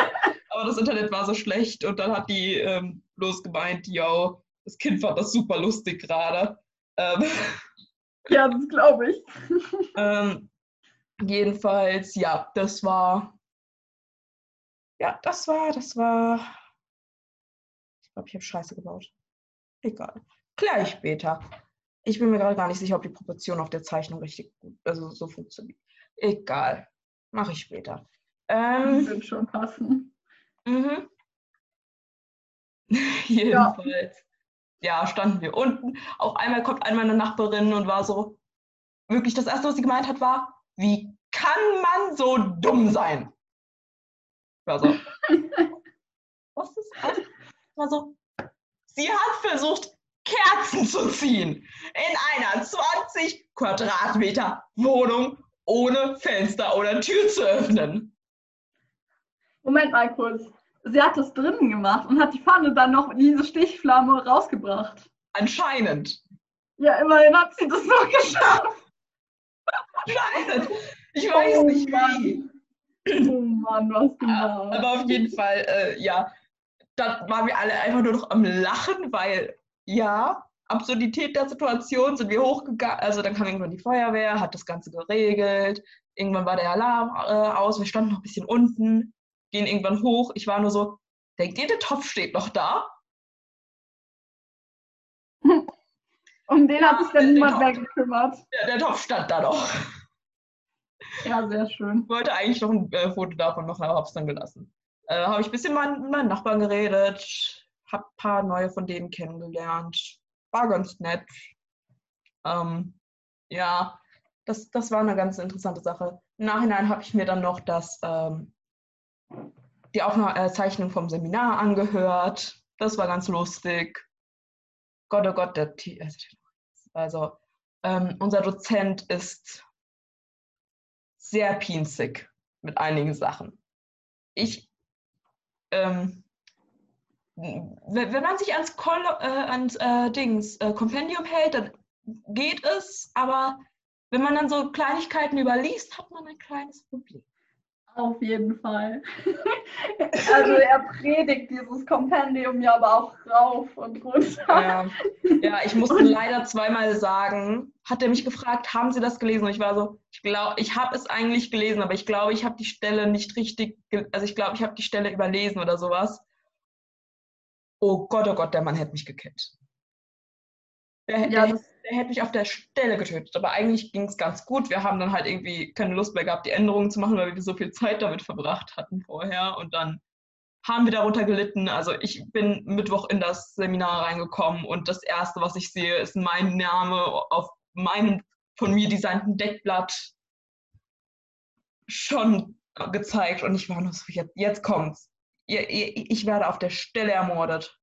Aber das Internet war so schlecht und dann hat die ähm, bloß gemeint, yo, das Kind fand das super lustig gerade. Ähm, Ja, das glaube ich. ähm, jedenfalls, ja, das war. Ja, das war, das war. Ich glaube, ich habe Scheiße gebaut. Egal. Klär ich später. Ich bin mir gerade gar nicht sicher, ob die Proportion auf der Zeichnung richtig gut, also so funktioniert. Egal. Mache ich später. Die Ähm, sind schon passen. mhm. Jedenfalls. Ja. Standen wir unten. Auf einmal kommt einmal eine Nachbarin und war so, wirklich das Erste, was sie gemeint hat, war, wie kann man so dumm sein? Ich war so, was ist das? Ich war so, sie hat versucht, Kerzen zu ziehen in einer 20 Quadratmeter Wohnung ohne Fenster oder Tür zu öffnen. Moment mal kurz. Sie hat das drinnen gemacht und hat die Pfanne dann noch in diese Stichflamme rausgebracht. Anscheinend. Ja, immerhin hat sie das noch geschafft. Anscheinend. Ich weiß Oh nicht wie. Oh Mann, was genau. Aber auf jeden Fall, äh, ja, da waren wir alle einfach nur noch am Lachen, weil, ja, Absurdität der Situation sind wir hochgegangen. Also dann kam irgendwann die Feuerwehr, hat das Ganze geregelt. Irgendwann war der Alarm äh, aus, wir standen noch ein bisschen unten, gehen irgendwann hoch. Ich war nur so, denkt ihr, der Topf steht noch da? Um den hat sich dann Ja, niemand mehr gekümmert. Der, der Topf stand da noch. Ja, sehr schön. Ich wollte eigentlich noch ein äh, Foto davon machen, aber hab's dann gelassen. Äh, habe ich ein bisschen mit meinen, meinen Nachbarn geredet, habe ein paar neue von denen kennengelernt. War ganz nett. Ähm, ja, das, das war eine ganz interessante Sache. Im Nachhinein habe ich mir dann noch das, ähm, die Aufzeichnung vom Seminar angehört. Das war ganz lustig. Gott, oh Gott, der T also ähm, unser Dozent ist sehr pinzig mit einigen Sachen. Ich, ähm, wenn wenn man sich ans, Kol äh, ans äh, Dings, äh, Kompendium hält, dann geht es, aber wenn man dann so Kleinigkeiten überliest, hat man ein kleines Problem. Auf jeden Fall. also er predigt dieses Kompendium ja aber auch rauf und runter. Ja, ja ich musste leider zweimal sagen, hat er mich gefragt, haben Sie das gelesen? Und ich war so, ich glaube, ich habe es eigentlich gelesen, aber ich glaube, ich habe die Stelle nicht richtig, also ich glaube, ich habe die Stelle überlesen oder sowas. Oh Gott, oh Gott, der Mann hätte mich gekillt. Der, Ja, der, das, der hätte mich auf der Stelle getötet. Aber eigentlich ging es ganz gut. Wir haben dann halt irgendwie keine Lust mehr gehabt, die Änderungen zu machen, weil wir so viel Zeit damit verbracht hatten vorher. Und dann haben wir darunter gelitten. Also ich bin Mittwoch in das Seminar reingekommen und das Erste, was ich sehe, ist mein Name auf meinem von mir designten Deckblatt schon gezeigt. Und ich war nur so, jetzt, jetzt kommt's. Ich werde auf der Stelle ermordet.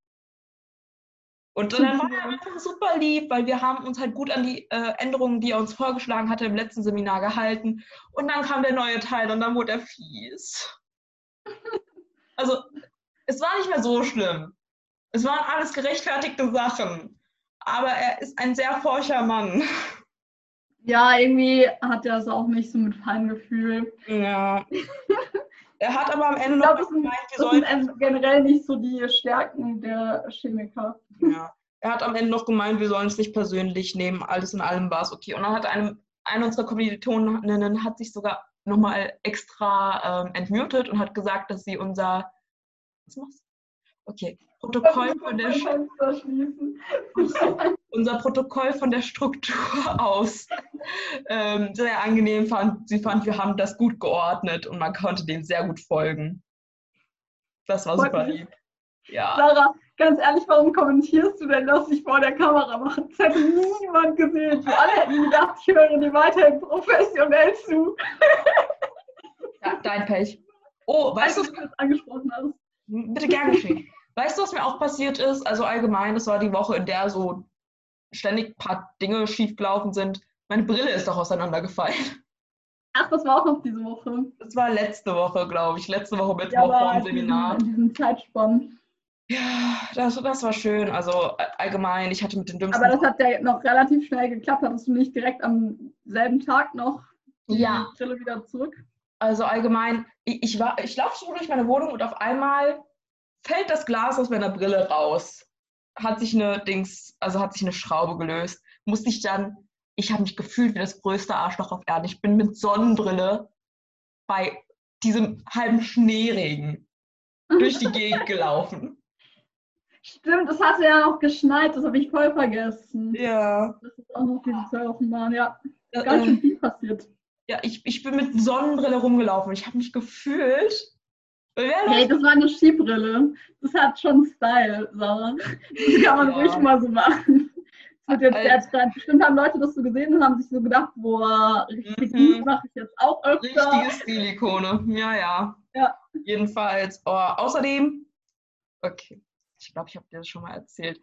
Und dann war er einfach super lieb, weil wir haben uns halt gut an die äh, Änderungen, die er uns vorgeschlagen hatte, im letzten Seminar gehalten. Und dann kam der neue Teil und dann wurde er fies. Also, es war nicht mehr so schlimm. Es waren alles gerechtfertigte Sachen. Aber er ist ein sehr forscher Mann. ja, irgendwie hat er es auch nicht so mit Feingefühl. Ja. Er hat aber am Ende Ich noch sind, gemeint, wir sollen sind generell nicht so die Stärken der Chemiker. Ja. Er hat am Ende noch gemeint, wir sollen es nicht persönlich nehmen. Alles in allem war es okay. Und dann hat eine, eine unserer Kommilitoninnen hat sich sogar nochmal extra ähm, entmutet und hat gesagt, dass sie unser was machst du? Okay. Protokoll von der Fenster schließen. Unser Protokoll von der Struktur aus ähm, sehr angenehm fand. Sie fand, wir haben das gut geordnet und man konnte dem sehr gut folgen. Das war super lieb. Ja. Sarah, ganz ehrlich, warum kommentierst du denn das nicht vor der Kamera machen? Das hätte niemand gesehen. Wir alle hätten gedacht, ich höre dir weiterhin professionell zu. ja dein Pech. Oh, weißt du, dass du angesprochen hast? Bitte gern geschehen. Weißt du, was mir auch passiert ist? Also allgemein, das war die Woche, in der so ständig ein paar Dinge schiefgelaufen sind. Meine Brille ist doch auseinandergefallen. Ach, das war auch noch diese Woche. Das war letzte Woche, glaube ich. Letzte Woche Mittwoch Ja, vor dem Seminar. in diesem Zeitspann. Ja, das, das war schön. Also allgemein, ich hatte mit den dümmsten. Aber das hat ja noch relativ schnell geklappt. Hattest du nicht direkt am selben Tag noch die Ja. Brille wieder zurück? Also allgemein, ich, ich, war, ich laufe so durch meine Wohnung und auf einmal fällt das Glas aus meiner Brille raus. Hat sich eine Dings, also hat sich eine Schraube gelöst. Musste ich dann, ich habe mich gefühlt wie das größte Arschloch auf Erden. Ich bin mit Sonnenbrille bei diesem halben Schneeregen durch die Gegend gelaufen. Stimmt, es hatte ja noch geschneit, das habe ich voll vergessen. Ja. Das ist auch noch diese zwei Wochen waren, ja. Ganz schön äh, viel passiert. ja, ich, ich bin mit Sonnenbrille rumgelaufen. Ich habe mich gefühlt. Hey, das war eine Skibrille. Das hat schon Style, Sarah. Das kann man Ja. ruhig mal so machen. Das wird jetzt der Trend. Bestimmt haben Leute das so gesehen und haben sich so gedacht, boah, richtig Mhm. mache ich jetzt auch öfter. Richtige Stilikone. Ja, ja. Ja. Jedenfalls. Oh, außerdem, okay, ich glaube, ich habe dir das schon mal erzählt.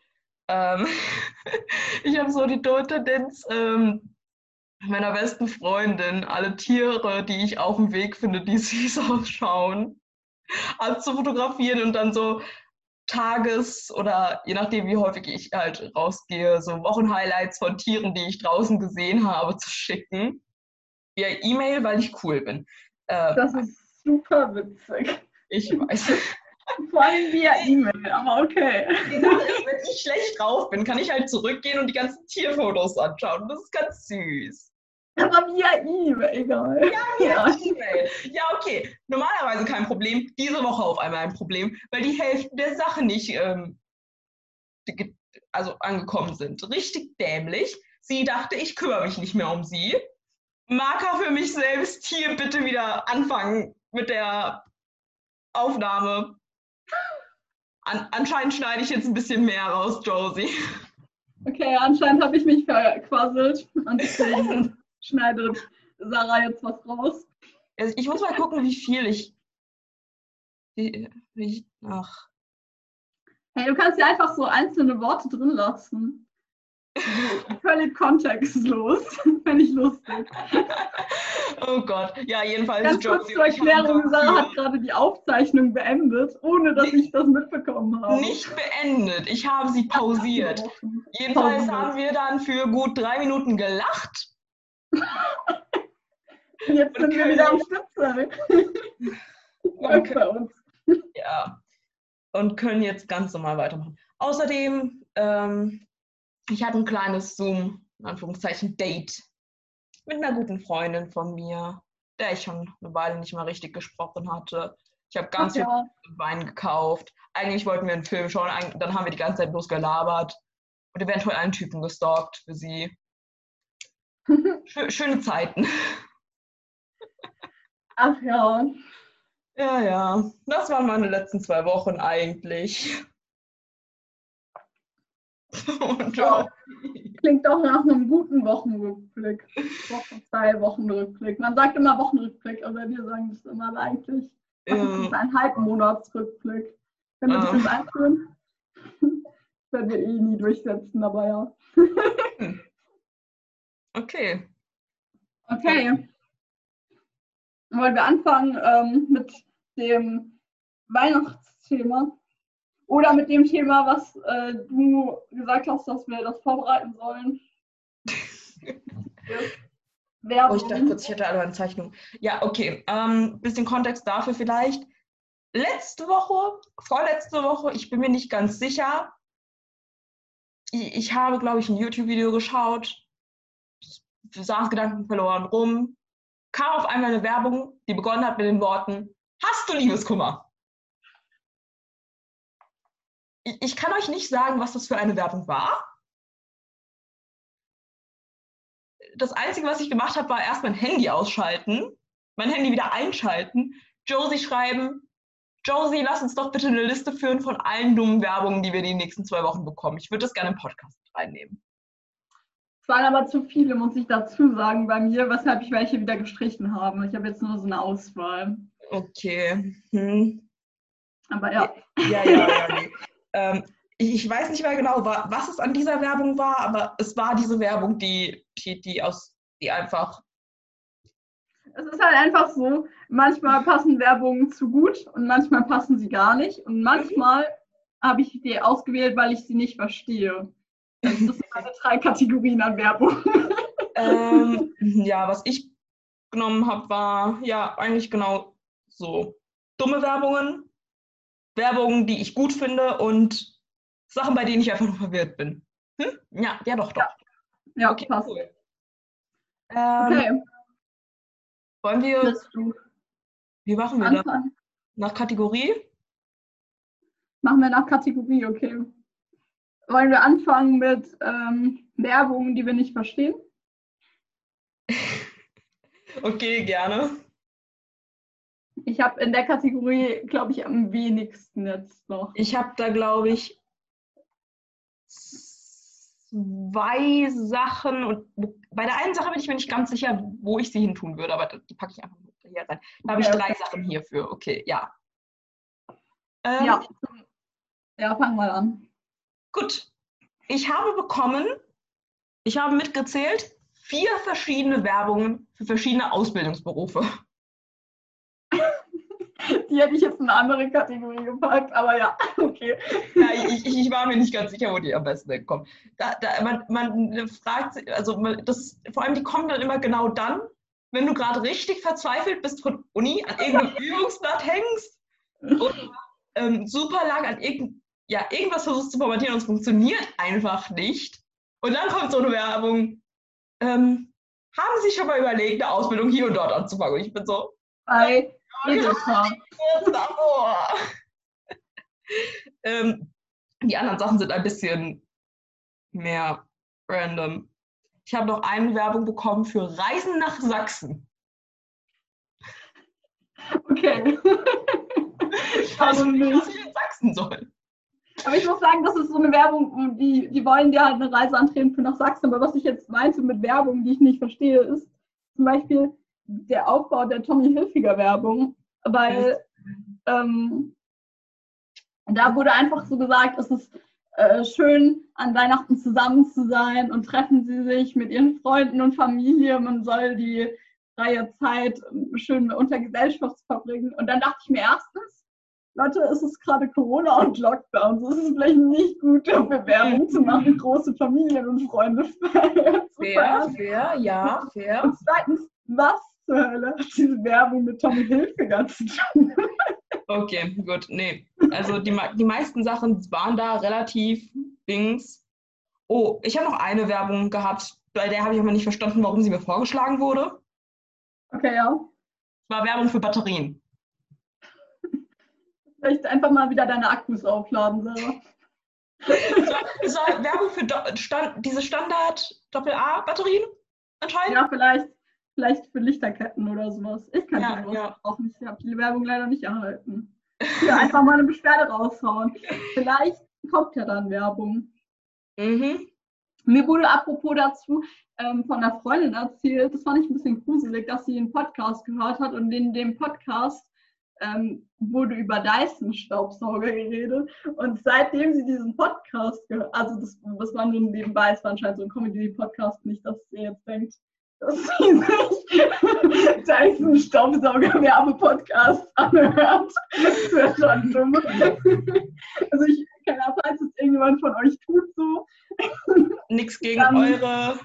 Ähm, ich habe so die Tendenz, ähm, meiner besten Freundin alle Tiere, die ich auf dem Weg finde, die süß ausschauen, abzufotografieren und dann so Tages- oder je nachdem, wie häufig ich halt rausgehe, so Wochenhighlights von Tieren, die ich draußen gesehen habe, zu schicken. Via E-Mail, weil ich cool bin. Äh, Das ist super witzig. ich weiß. Vor allem via E-Mail, aber okay. Wenn ich schlecht drauf bin, kann ich halt zurückgehen und die ganzen Tierfotos anschauen. Das ist ganz süß. Aber via E-Mail, egal. Ja, E-Mail. Ja, okay. Normalerweise kein Problem. Diese Woche auf einmal ein Problem, weil die Hälfte der Sachen nicht ähm, also angekommen sind. Richtig dämlich. Sie dachte, ich kümmere mich nicht mehr um sie. Marker für mich selbst. Hier bitte wieder anfangen mit der Aufnahme. An, anscheinend schneide ich jetzt ein bisschen mehr raus, Josie. Okay, anscheinend habe ich mich verquasselt schneidet Sarah jetzt was raus. Also ich muss mal gucken, wie viel ich. Wie, wie ich ach. Hey, du kannst ja einfach so einzelne Worte drin lassen. Völlig kontextlos. Fände ich lustig. Oh Gott. Ja, jedenfalls. Ganz kurz zur Erklärung, Sarah hat gerade die Aufzeichnung beendet, ohne dass ich das mitbekommen habe. nicht beendet. Ich habe sie pausiert. Jedenfalls haben wir dann für gut drei Minuten gelacht. Jetzt sind wir wieder am. Läuft bei uns. Ja. Und können jetzt ganz normal weitermachen. Außerdem, ähm, ich hatte ein kleines Zoom, in Anführungszeichen, Date mit einer guten Freundin von mir, der ich schon eine Weile nicht mal richtig gesprochen hatte. Ich habe ganz viel ja. Wein gekauft. Eigentlich wollten wir einen Film schauen, dann haben wir die ganze Zeit bloß gelabert und eventuell einen Typen gestalkt für sie. Schö- Schöne Zeiten. Ach ja. Ja, ja. Das waren meine letzten zwei Wochen eigentlich. Und Ja. Klingt doch nach einem guten Wochenrückblick. Wochen, zwei Wochenrückblick. Man sagt immer Wochenrückblick, aber wir sagen das immer eigentlich. Das ist ja. ein Halbmonatsrückblick. Können wir das Ah. jetzt einführen? Das werden wir eh nie durchsetzen, aber ja. Okay. Okay. Wollen wir anfangen ähm, mit dem Weihnachtsthema? Oder mit dem Thema, was äh, du gesagt hast, dass wir das vorbereiten sollen? Werbung. Oh, ich dachte kurz, ich hätte alle meine Zeichnungen. Ja, okay. Ähm, bisschen Kontext dafür vielleicht. Letzte Woche, vorletzte Woche, ich bin mir nicht ganz sicher. Ich, ich habe, glaube ich, ein YouTube-Video geschaut, saß Gedanken verloren rum, kam auf einmal eine Werbung, die begonnen hat mit den Worten: Hast du Liebeskummer? Ich, ich kann euch nicht sagen, was das für eine Werbung war. das Einzige, was ich gemacht habe, war erst mein Handy ausschalten, mein Handy wieder einschalten, Josie schreiben, Josie, lass uns doch bitte eine Liste führen von allen dummen Werbungen, die wir die nächsten zwei Wochen bekommen. Ich würde das gerne im Podcast reinnehmen. Es waren aber zu viele, muss ich dazu sagen, bei mir, weshalb ich welche wieder gestrichen habe. Ich habe jetzt nur so eine Auswahl. Okay. Hm. Aber ja. Ja, ja, ja. Ähm, ich, weiß nicht mehr genau, was es an dieser Werbung war, aber es war diese Werbung, die, die, die aus, die einfach. Es ist halt einfach so, manchmal passen Werbungen zu gut und manchmal passen sie gar nicht. Und manchmal habe ich die ausgewählt, weil ich sie nicht verstehe. Das sind meine drei Kategorien an Werbung. Ähm, ja, was ich genommen habe, war ja eigentlich genau so dumme Werbungen, Werbungen, die ich gut finde und Sachen, bei denen ich einfach nur verwirrt bin. Hm? Ja, ja, doch, doch. Ja, ja okay, passt. Cool. Ähm, okay. Wollen wir. Wie machen wir Anfang. das? Nach Kategorie? Machen wir nach Kategorie, okay. Wollen wir anfangen mit ähm, Werbung, die wir nicht verstehen? okay, gerne. Ich habe in der Kategorie, glaube ich, am wenigsten jetzt noch. Ich habe da, glaube ich, zwei Sachen und bei der einen Sache bin ich mir nicht ganz sicher, wo ich sie hin tun würde, aber die packe ich einfach hier rein. Da habe ich drei Sachen hierfür. Okay, ja. Ähm, ja. Ja, fang mal an. Gut. Ich habe bekommen, ich habe mitgezählt, vier verschiedene Werbungen für verschiedene Ausbildungsberufe. Die hätte ich jetzt in eine andere Kategorie gepackt, aber ja, okay. Ja, ich, ich, war mir nicht ganz sicher, wo die am besten wegkommen. Da, da, man, man fragt sich, also man, das, vor allem die kommen dann immer genau dann, wenn du gerade richtig verzweifelt bist von Uni, an irgendeinem Übungsblatt hängst und ähm, super lang an irgend, ja, irgendwas versuchst zu formatieren und es funktioniert einfach nicht. Und dann kommt so eine Werbung. Ähm, haben Sie schon mal überlegt, eine Ausbildung hier und dort anzufangen? Und ich bin so. Bei Edeka. ähm, die anderen Sachen sind ein bisschen mehr random. Ich habe noch eine Werbung bekommen für Reisen nach Sachsen. Okay. ich weiß nicht, was ich in Sachsen soll. Aber ich muss sagen, das ist so eine Werbung, die, die wollen dir halt eine Reise antreten für nach Sachsen. Aber was ich jetzt meinte mit Werbung, die ich nicht verstehe, ist zum Beispiel der Aufbau der Tommy Hilfiger Werbung. Weil ähm, da wurde einfach so gesagt, es ist äh, schön, an Weihnachten zusammen zu sein und treffen sie sich mit ihren Freunden und Familie. Man soll die freie Zeit schön unter Gesellschaft verbringen. Und dann dachte ich mir erstens, Leute, es ist gerade Corona und Lockdown. So ist es vielleicht nicht gut, dafür Werbung zu machen, große Familien und Freunde Fair, fair, ja, fair. Und zweitens, was zur Hölle hat diese Werbung mit Tommy Hilfiger zu tun? Okay, gut, nee. Also die, die meisten Sachen waren da relativ Dings. Oh, ich habe noch eine Werbung gehabt, bei der habe ich aber nicht verstanden, warum sie mir vorgeschlagen wurde. Okay, ja. Es war Werbung für Batterien. Vielleicht einfach mal wieder deine Akkus aufladen, Sarah. War Werbung für Stand, diese Standard-Doppel-A-Batterien anscheinend. Ja, vielleicht, vielleicht für Lichterketten oder sowas. Ich kann ja, ja. auch nicht. Ich habe die Werbung leider nicht erhalten. Ja, einfach mal eine Beschwerde raushauen. Vielleicht kommt ja dann Werbung. Mhm. Mir wurde apropos dazu ähm, von einer Freundin erzählt, das fand ich ein bisschen gruselig, dass sie einen Podcast gehört hat und in dem Podcast ähm, wurde über Dyson-Staubsauger geredet. Und seitdem sie diesen Podcast gehört, also das, das war nur nebenbei, es war anscheinend so ein Comedy-Podcast, nicht, dass sie jetzt denkt, dass sie sich Dyson-Staubsauger-Werbe-Podcast anhört. Das wäre schon dumm. Also ich, keine Ahnung, falls es irgendjemand von euch tut so. Nichts gegen eure...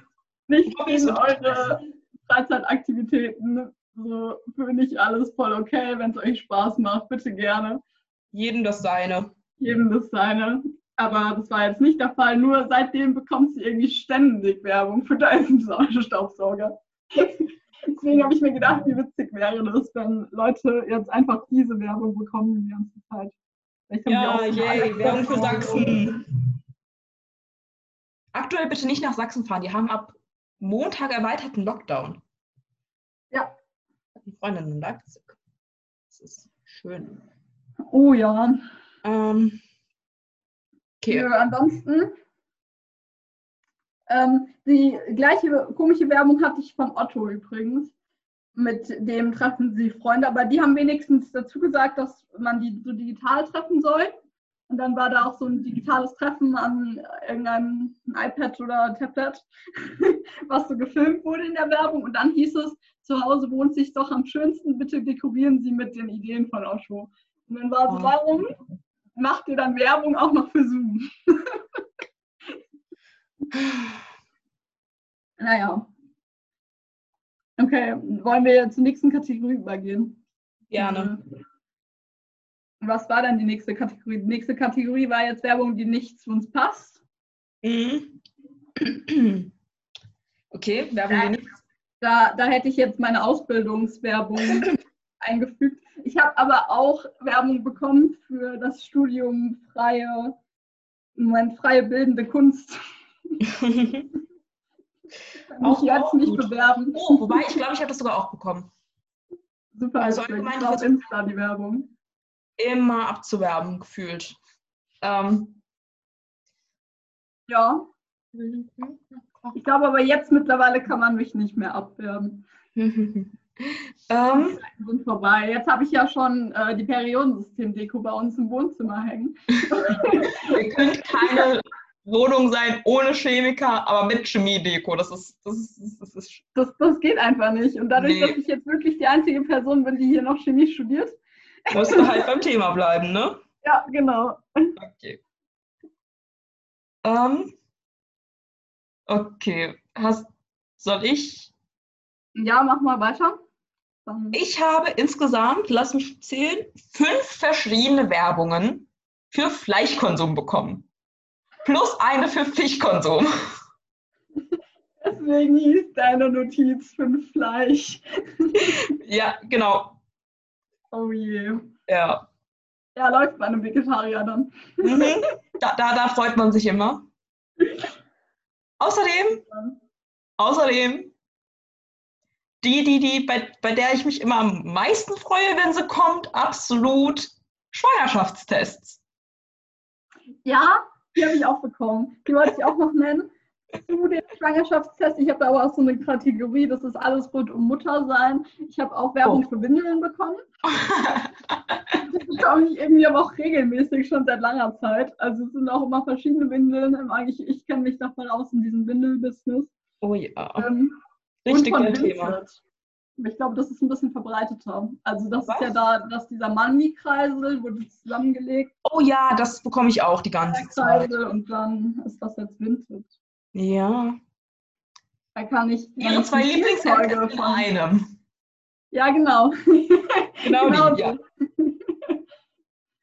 Nicht gegen eure Freizeitaktivitäten so finde ich alles voll okay, wenn es euch Spaß macht, bitte gerne. Jedem das seine. Jedem das seine. Aber das war jetzt nicht der Fall, nur seitdem bekommt sie irgendwie ständig Werbung für Dyson-Staubsauger. Deswegen habe ich mir gedacht, wie witzig wäre das, wenn Leute jetzt einfach diese Werbung bekommen die ganze Zeit. Ja, yay, Werbung für Sachsen. Aktuell bitte nicht nach Sachsen fahren, die haben ab Montag erweiterten Lockdown. Eine Freundin in Leipzig. Das ist schön. Oh ja. Ähm, okay. Ja, ansonsten, ähm, die gleiche komische Werbung hatte ich von Otto übrigens. Mit dem treffen sie Freunde, aber die haben wenigstens dazu gesagt, dass man die so digital treffen soll. Und dann war da auch so ein digitales Treffen an irgendeinem iPad oder Tablet, was so gefilmt wurde in der Werbung. Und dann hieß es, zu Hause wohnt sich doch am schönsten, bitte dekorieren Sie mit den Ideen von Osho. Und dann war so, warum macht ihr dann Werbung auch noch für Zoom? naja. Okay, wollen wir zur nächsten Kategorie übergehen? Gerne. Was war dann die nächste Kategorie? Die nächste Kategorie war jetzt Werbung, die nicht zu uns passt. Mhm. Okay, Werbung, die nicht. Da, da hätte ich jetzt meine Ausbildungswerbung eingefügt. Ich habe aber auch Werbung bekommen für das Studium freie, Moment, freie bildende Kunst. auch ich jetzt nicht gut. bewerben. Oh, wobei, ich glaube, ich habe das sogar auch bekommen. Super, Also also allgemein auf Insta die Werbung. Immer abzuwerben gefühlt. Ähm, Ja, ich glaube aber jetzt mittlerweile kann man mich nicht mehr abwerben. ähm, Die sind vorbei. Jetzt habe ich ja schon äh, die Periodensystem-Deko bei uns im Wohnzimmer hängen. ihr könnt keine Wohnung sein ohne Chemiker, aber mit Chemiedeko. Das ist, das ist, das ist Das, das geht einfach nicht. Und dadurch, Nee. dass ich jetzt wirklich die einzige Person bin, die hier noch Chemie studiert. Musst du halt beim Thema bleiben, ne? Ja, genau. Okay. Ähm, okay. Hast, soll ich? Ja, mach mal weiter. Dann, Ich habe insgesamt, lass mich zählen, fünf verschiedene Werbungen für Fleischkonsum bekommen. Plus eine für Fischkonsum. deswegen hieß deine Notiz fünf Fleisch. Ja, genau. Oh je. Ja. Ja, läuft bei einem Vegetarier dann. Mhm. Da, da, da freut man sich immer. Außerdem, außerdem, die, die, die, bei, bei der ich mich immer am meisten freue, wenn sie kommt, absolut Schwangerschaftstests. Ja, die habe ich auch bekommen. Die wollte ich auch noch nennen. Zu den Schwangerschaftstests. Ich habe da aber auch so eine Kategorie, das ist alles rund um Muttersein. Ich habe auch Werbung Oh. für Windeln bekommen. Das bekomme ich irgendwie aber auch regelmäßig schon seit langer Zeit. Also es sind auch immer verschiedene Windeln. Ähm, Eigentlich, ich kenne mich davon aus in diesem Windelbusiness. oh ja, Ähm, richtig dein Thema. Ich glaube, das ist ein bisschen verbreiteter. Also das Was? ist ja da, dass dieser Mani-Kreisel wurde zusammengelegt, Oh ja, das bekomme ich auch die ganze Zeit. Und dann ist das jetzt Vintage. Ja. Da kann ich Ihre zwei in von. einem. Ja, genau. Genau, Genau die, ja. so.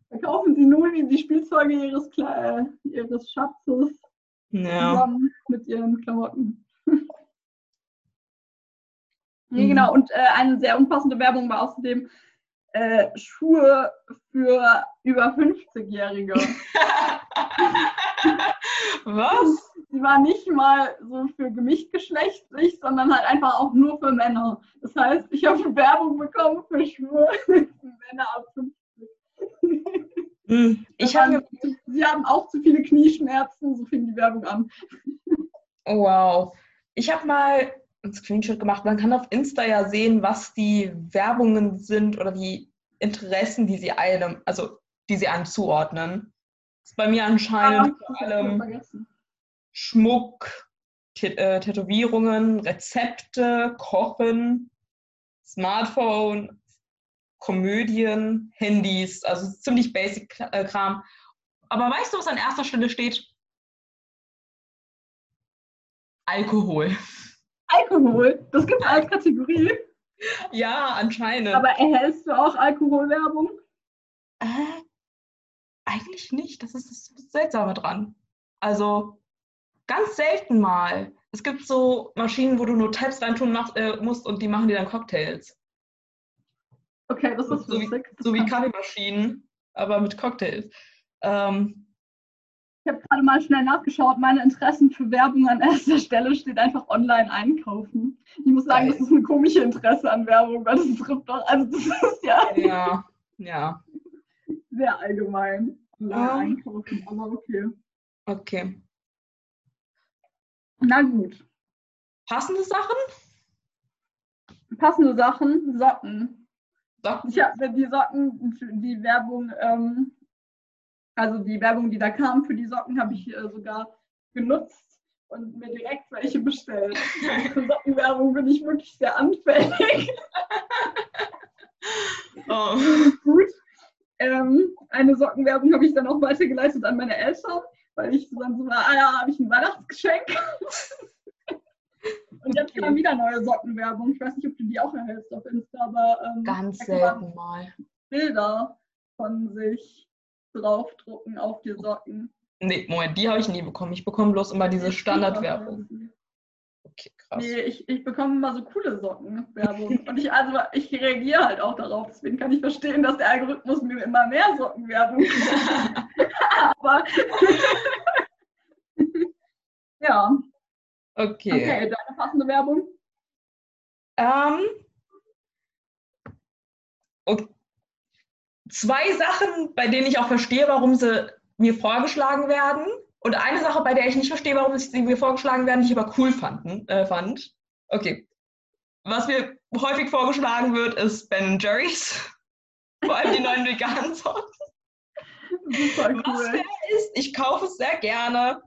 Da kaufen sie nur die, die Spielzeuge ihres, Kle äh, ihres Schatzes ja. zusammen mit ihren Klamotten. nee, Mhm. genau. Und äh, eine sehr unpassende Werbung war außerdem äh, Schuhe für über 50-Jährige. Was? Sie war nicht mal so für gemischtgeschlechtlich, sondern halt einfach auch nur für Männer. Das heißt, ich habe Werbung bekommen für Schuhe für Männer ab 50. Hm, Ich habe Sie haben auch zu viele Knieschmerzen, so fing die Werbung an. Oh, wow. Ich habe mal einen Screenshot gemacht. Man kann auf Insta ja sehen, was die Werbungen sind oder die Interessen, die sie einem, also die sie einem zuordnen. Das ist bei mir anscheinend das vor allem. Schmuck, Tä- äh, Tätowierungen, Rezepte, Kochen, Smartphone, Komödien, Handys, also ziemlich basic äh, Kram. Aber weißt du, was an erster Stelle steht? Alkohol. Alkohol, das gibt es als Kategorie. Ja, anscheinend. Aber erhältst du auch Alkoholwerbung? Äh, eigentlich nicht. Das ist das Seltsame dran. Also ganz selten mal. Es gibt so Maschinen, wo du nur Tabs reintun äh, musst und die machen dir dann Cocktails. Okay, das ist So wie- lustig. Das So wie Kaffeemaschinen, aber mit Cocktails. Ähm, Ich habe gerade mal schnell nachgeschaut. Meine Interessen für Werbung an erster Stelle steht einfach online einkaufen. Ich muss sagen, Geil. das ist eine komische Interesse an Werbung, weil das trifft doch, also das ist ja ja, ja, sehr allgemein. Online Ähm. einkaufen, aber okay. okay. Na gut. Passende Sachen? Passende Sachen, Socken. Socken? Ich habe die Socken, die Werbung, ähm, Also die Werbung, die da kam für die Socken, habe ich äh, sogar genutzt und mir direkt welche bestellt. Für Sockenwerbung bin ich wirklich sehr anfällig. Oh. Gut. Ähm, eine Sockenwerbung habe ich dann auch weitergeleitet an meine Eltern, weil ich dann so war, ah ja, habe ich ein Weihnachtsgeschenk. Und jetzt Okay. kam wieder neue Sockenwerbung. Ich weiß nicht, ob du die auch erhältst auf Insta, aber ähm, Ganz selten mal. Bilder von sich draufdrucken auf die Socken. Nee, Moment, die habe ich nie bekommen. Ich bekomme bloß immer diese Standardwerbung. Okay, krass. Nee, ich, ich bekomme immer so coole Sockenwerbung. Und ich, also, ich reagiere halt auch darauf. Deswegen kann ich verstehen, dass der Algorithmus mir immer mehr Sockenwerbung. Aber ja, Okay. okay, deine passende Werbung. Ähm, und zwei Sachen, bei denen ich auch verstehe, warum sie mir vorgeschlagen werden. Und eine Sache, bei der ich nicht verstehe, warum sie mir vorgeschlagen werden, die ich aber cool fanden, äh, fand. Okay. Was mir häufig vorgeschlagen wird, ist Ben Jerry's. Vor allem die neuen veganen Sorten. Super Was cool. fair ist, ich kaufe es sehr gerne.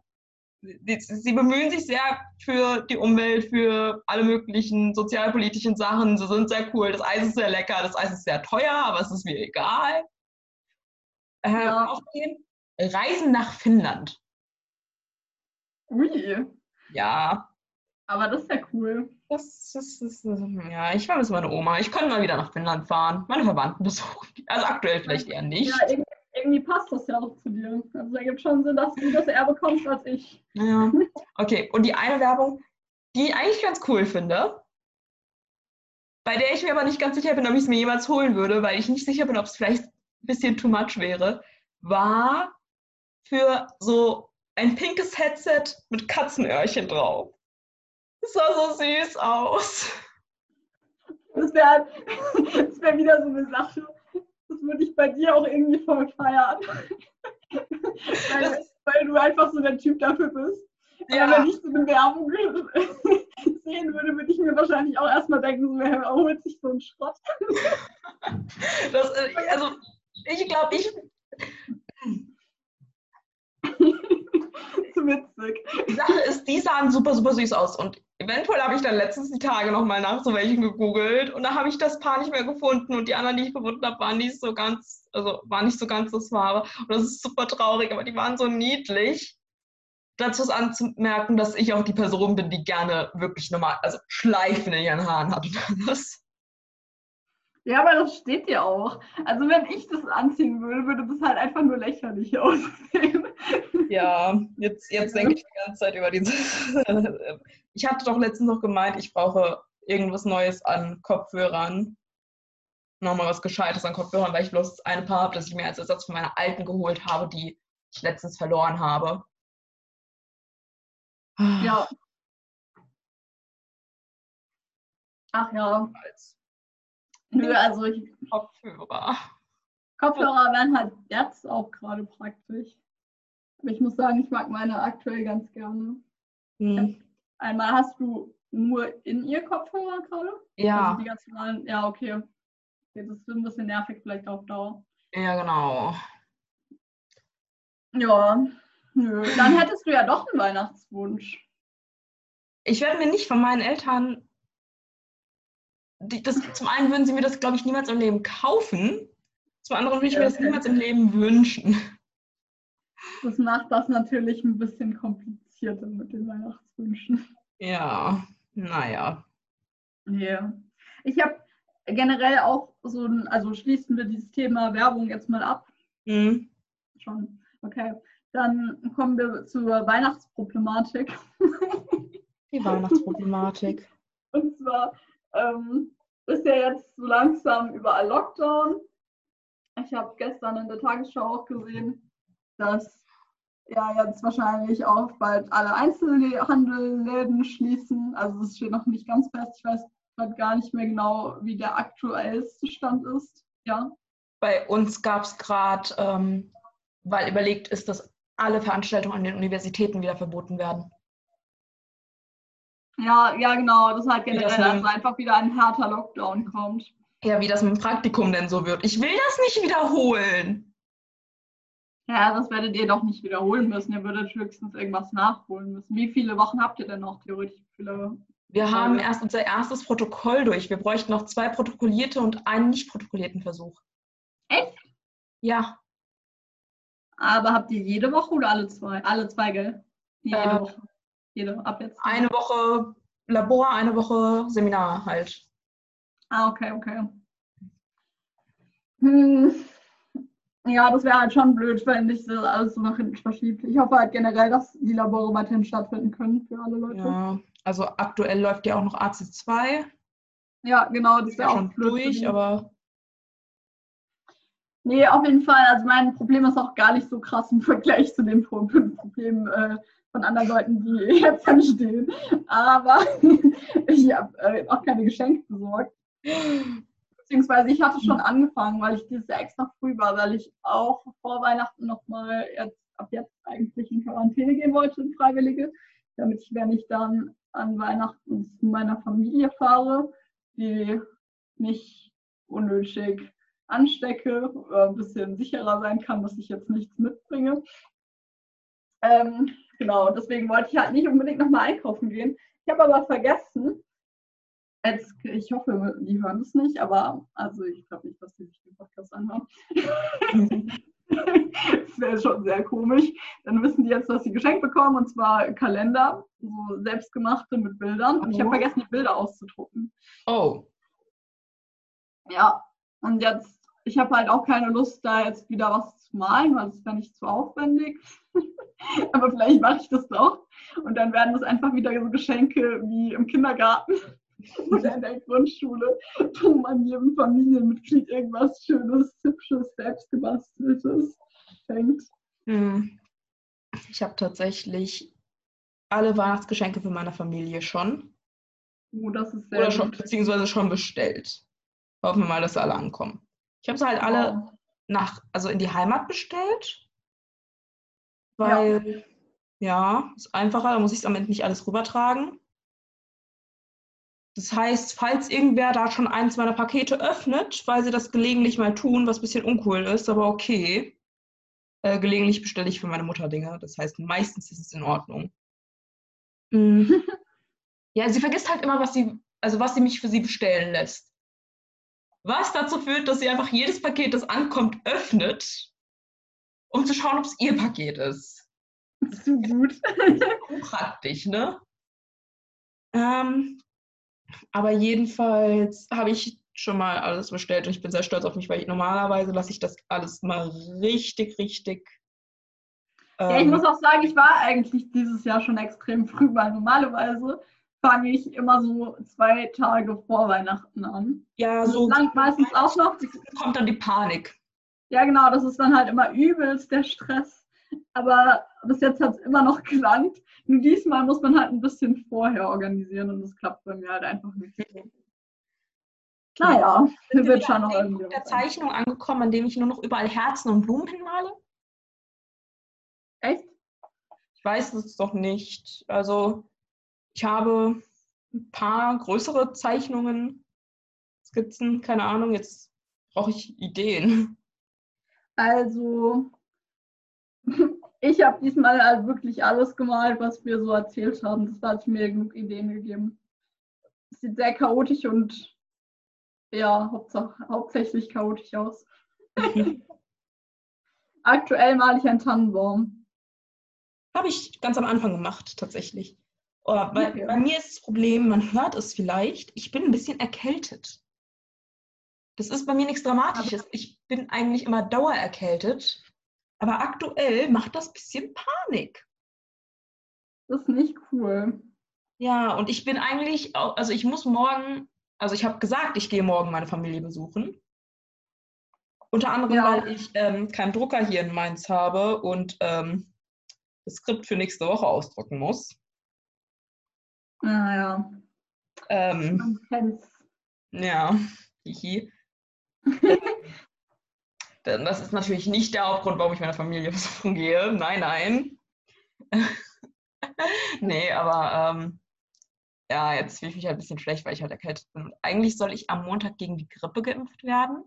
Sie, bemühen sich sehr für die Umwelt, für alle möglichen sozialpolitischen Sachen. Sie sind sehr cool. Das Eis ist sehr lecker, das Eis ist sehr teuer, aber es ist mir egal. Äh, Ja. Außerdem Reisen nach Finnland. Ui, Ja, aber das ist ja cool. das, das, das, das ja, ich vermisse meine Oma. Ich könnte mal wieder nach Finnland fahren, meine Verwandten besuchen. Also aktuell vielleicht eher nicht. Ja, irgendwie, passt das ja auch zu dir. Also ergibt schon Sinn, dass du das eher bekommst als ich. Ja. Okay, und die eine Werbung, die ich eigentlich ganz cool finde, bei der ich mir aber nicht ganz sicher bin, ob ich es mir jemals holen würde, weil ich nicht sicher bin, ob es vielleicht ein bisschen too much wäre, war für so ein pinkes Headset mit Katzenöhrchen drauf. Das sah so süß aus. Das wäre das wär wieder so eine Sache. Das würde ich bei dir auch irgendwie voll feiern. weil, weil du einfach so der Typ dafür bist. Aber Ja, wenn ich so eine Werbung sehen würde, würde ich mir wahrscheinlich auch erstmal denken, so, wer holt sich so einen Schrott? das, äh, also ich glaube, ich, Zu witzig. Die Sache ist, die sahen super, super süß aus. Und eventuell habe ich dann letztens die Tage nochmal nach so welchen gegoogelt und da habe ich das Paar nicht mehr gefunden und die anderen, die ich gefunden habe, waren nicht so ganz, also waren nicht so ganz das Wahre. Und das ist super traurig, aber die waren so niedlich. Dazu ist anzumerken, dass ich auch die Person bin, die gerne wirklich normal, also Schleifen in ihren Haaren hat alles. Ja, aber das steht dir auch. Also wenn ich das anziehen würde, würde das halt einfach nur lächerlich aussehen. Ja, jetzt, jetzt denke ich die ganze Zeit über dieses. Ich hatte doch letztens noch gemeint, ich brauche irgendwas Neues an Kopfhörern. Nochmal was Gescheites an Kopfhörern, weil ich bloß eine Paar habe, das ich mir als Ersatz von meiner alten geholt habe, die ich letztens verloren habe. Ja. Ach ja. Als Nö, also ich, Kopfhörer. Kopfhörer wären halt jetzt auch gerade praktisch. Aber ich muss sagen, ich mag meine aktuell ganz gerne. Hm. Einmal hast du nur in ihr Kopfhörer gerade? Ja, Also die ganz normalen, ja, okay. okay. Das ist ein bisschen nervig vielleicht auf Dauer. ja, genau. Ja, nö. Dann hättest du ja doch einen Weihnachtswunsch. Ich werde mir nicht von meinen Eltern. Das, zum einen würden sie mir das, glaube ich, niemals im Leben kaufen. Zum anderen würde ich mir das niemals im Leben wünschen. Das macht das natürlich ein bisschen komplizierter mit den Weihnachtswünschen. Ja, naja. Nee. Ich habe generell auch so ein, also schließen wir dieses Thema Werbung jetzt mal ab. Hm. Schon. Okay. Dann kommen wir zur Weihnachtsproblematik. Die Weihnachtsproblematik. Und zwar ähm, ist ja jetzt so langsam überall Lockdown. Ich habe gestern in der Tagesschau auch gesehen, dass ja jetzt wahrscheinlich auch bald alle Einzelhandelläden schließen. Also das steht noch nicht ganz fest. Ich weiß gerade gar nicht mehr genau, wie der aktuellste Stand ist. Ja. Bei uns gab es gerade, ähm, weil überlegt ist, dass alle Veranstaltungen an den Universitäten wieder verboten werden. Ja, ja, genau. Das halt das generell nun- also einfach wieder ein harter Lockdown kommt. Ja, wie das mit dem Praktikum denn so wird. Ich will das nicht wiederholen. Ja, das werdet ihr doch nicht wiederholen müssen. Ihr würdet höchstens irgendwas nachholen müssen. Wie viele Wochen habt ihr denn noch theoretisch? Viele wir haben erst unser erstes Protokoll durch. Wir bräuchten noch zwei protokollierte und einen nicht protokollierten Versuch. Echt? Ja. Aber habt ihr jede Woche oder alle zwei? Alle zwei, gell? jede äh, Woche. Jede, ab jetzt. Eine Woche Labor, eine Woche Seminar halt. Ah, okay, okay. Hm. Ja, das wäre halt schon blöd, wenn sich das alles so nach hinten verschiebt. Ich hoffe halt generell, dass die Labore weiterhin stattfinden können für alle Leute. Ja, also aktuell läuft ja auch noch AC2. Ja, genau, das wäre auch schon blöd durch, aber. Nee, auf jeden Fall. Also mein Problem ist auch gar nicht so krass im Vergleich zu dem Problem äh, von anderen Leuten, die jetzt anstehen. Aber ich habe äh, auch keine Geschenke besorgt. Beziehungsweise ich hatte schon angefangen, weil ich dieses Jahr extra früh war, weil ich auch vor Weihnachten nochmal jetzt, ab jetzt eigentlich in Quarantäne gehen wollte, in Freiwillige, damit ich, wenn ich dann an Weihnachten zu meiner Familie fahre, die nicht unnötig anstecke, äh, ein bisschen sicherer sein kann, dass ich jetzt nichts mitbringe. Ähm, genau, deswegen wollte ich halt nicht unbedingt nochmal einkaufen gehen. Ich habe aber vergessen, Jetzt, ich hoffe, die hören es nicht, aber also ich glaube nicht, dass die sich den Podcast anhören. das wäre schon sehr komisch. Dann wissen die jetzt, dass sie geschenkt bekommen, und zwar Kalender, so selbstgemachte mit Bildern. Und ich habe oh. vergessen, die Bilder auszudrucken. Oh. Ja, und jetzt, ich habe halt auch keine Lust, da jetzt wieder was zu malen, weil das wäre nicht zu aufwendig. aber vielleicht mache ich das doch. Und dann werden das einfach wieder so Geschenke wie im Kindergarten oder in der Grundschule, wo man jedem Familienmitglied irgendwas Schönes, Hübsches, Selbstgebasteltes schenkt. Hm. Ich habe tatsächlich alle Weihnachtsgeschenke für meine Familie schon. Oh, das ist sehr Oder schon, beziehungsweise schon bestellt. Hoffen wir mal, dass sie alle ankommen. Ich habe sie halt alle nach, also in die Heimat bestellt. Weil, ja, ja ist einfacher, da muss ich es am Ende nicht alles rübertragen. Das heißt, falls irgendwer da schon eins meiner Pakete öffnet, weil sie das gelegentlich mal tun, was ein bisschen uncool ist, aber okay. Äh, gelegentlich bestelle ich für meine Mutter Dinge. Das heißt, meistens ist es in Ordnung. Mhm. ja, sie vergisst halt immer, was sie, also was sie mich für sie bestellen lässt. Was dazu führt, dass sie einfach jedes Paket, das ankommt, öffnet, um zu schauen, ob es ihr Paket ist. Zu gut. Praktisch, ne? Ähm, aber jedenfalls habe ich schon mal alles bestellt und ich bin sehr stolz auf mich, weil ich, normalerweise lasse ich das alles mal richtig, richtig. Ähm, ja, ich ähm, muss auch sagen, ich war eigentlich dieses Jahr schon extrem früh, weil normalerweise fange ich immer so zwei Tage vor Weihnachten an. Ja, so. Dann meistens auch noch. Kommt dann die Panik. Ja, genau, das ist dann halt immer übelst der Stress. Aber bis jetzt hat es immer noch gelangt. Nur diesmal muss man halt ein bisschen vorher organisieren und das klappt bei mir halt einfach nicht. Naja, wir wird schon noch irgendwie. der Zeichnung angekommen, an dem ich nur noch überall Herzen und Blumen hinmale? Echt? Ich weiß es doch nicht. Also, ich habe ein paar größere Zeichnungen, Skizzen, keine Ahnung, jetzt brauche ich Ideen. Also, ich habe diesmal halt wirklich alles gemalt, was wir so erzählt haben. Das hat mir genug Ideen gegeben. Es sieht sehr chaotisch und ja, hauptsächlich chaotisch aus. Aktuell male ich einen Tannenbaum. Habe ich ganz am Anfang gemacht, tatsächlich. Oh, bei, okay. bei, mir ist das Problem, man hört es vielleicht, ich bin ein bisschen erkältet. Das ist bei mir nichts Dramatisches. Ich bin eigentlich immer dauererkältet. Aber aktuell macht das ein bisschen Panik. Das ist nicht cool. Ja, und ich bin eigentlich, auch, also ich muss morgen, also ich habe gesagt, ich gehe morgen meine Familie besuchen. Unter anderem, ja. weil ich ähm, keinen Drucker hier in Mainz habe und ähm, das Skript für nächste Woche ausdrucken muss. Ah ja. Ähm, ja, hihi. Denn das ist natürlich nicht der Hauptgrund, warum ich meiner Familie besuchen gehe. Nein, nein. nee, aber ähm, ja, jetzt fühle ich mich halt ein bisschen schlecht, weil ich halt erkältet bin. eigentlich soll ich am Montag gegen die Grippe geimpft werden.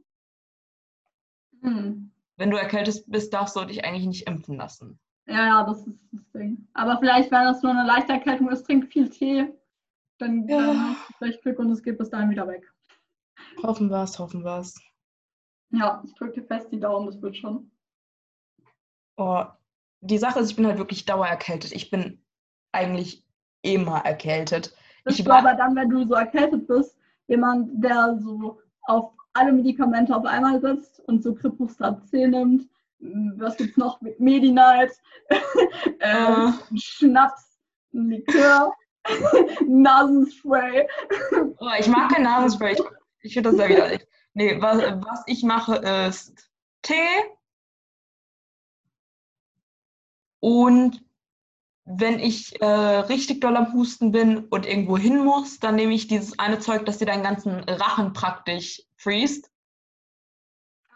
Hm. wenn du erkältet bist, darfst du dich eigentlich nicht impfen lassen. Ja, ja, das ist das Ding. Aber vielleicht, wenn das nur eine leichte Erkältung ist, trink viel Tee, dann, Ja. dann hast du vielleicht Glück und es geht bis dahin wieder weg. Hoffen wir es, hoffen wir es. Ja, ich drücke dir fest die Daumen, das wird schon. Oh, die Sache ist, ich bin halt wirklich dauererkältet. Ich bin eigentlich immer erkältet. Bist Ich war- aber dann, wenn du so erkältet bist, jemand, der so auf alle Medikamente auf einmal setzt und so Crepustat C nimmt? M, Was gibt's noch? Medi-Night, äh, Schnaps, Likör, Nasenspray. Oh, ich mag kein Nasenspray. Ich, ich finde das sehr widerlich. Nee, was, was ich mache, ist Tee. Und wenn ich äh, richtig doll am Husten bin und irgendwo hin muss, dann nehme ich dieses eine Zeug, das dir deinen ganzen Rachen praktisch freest.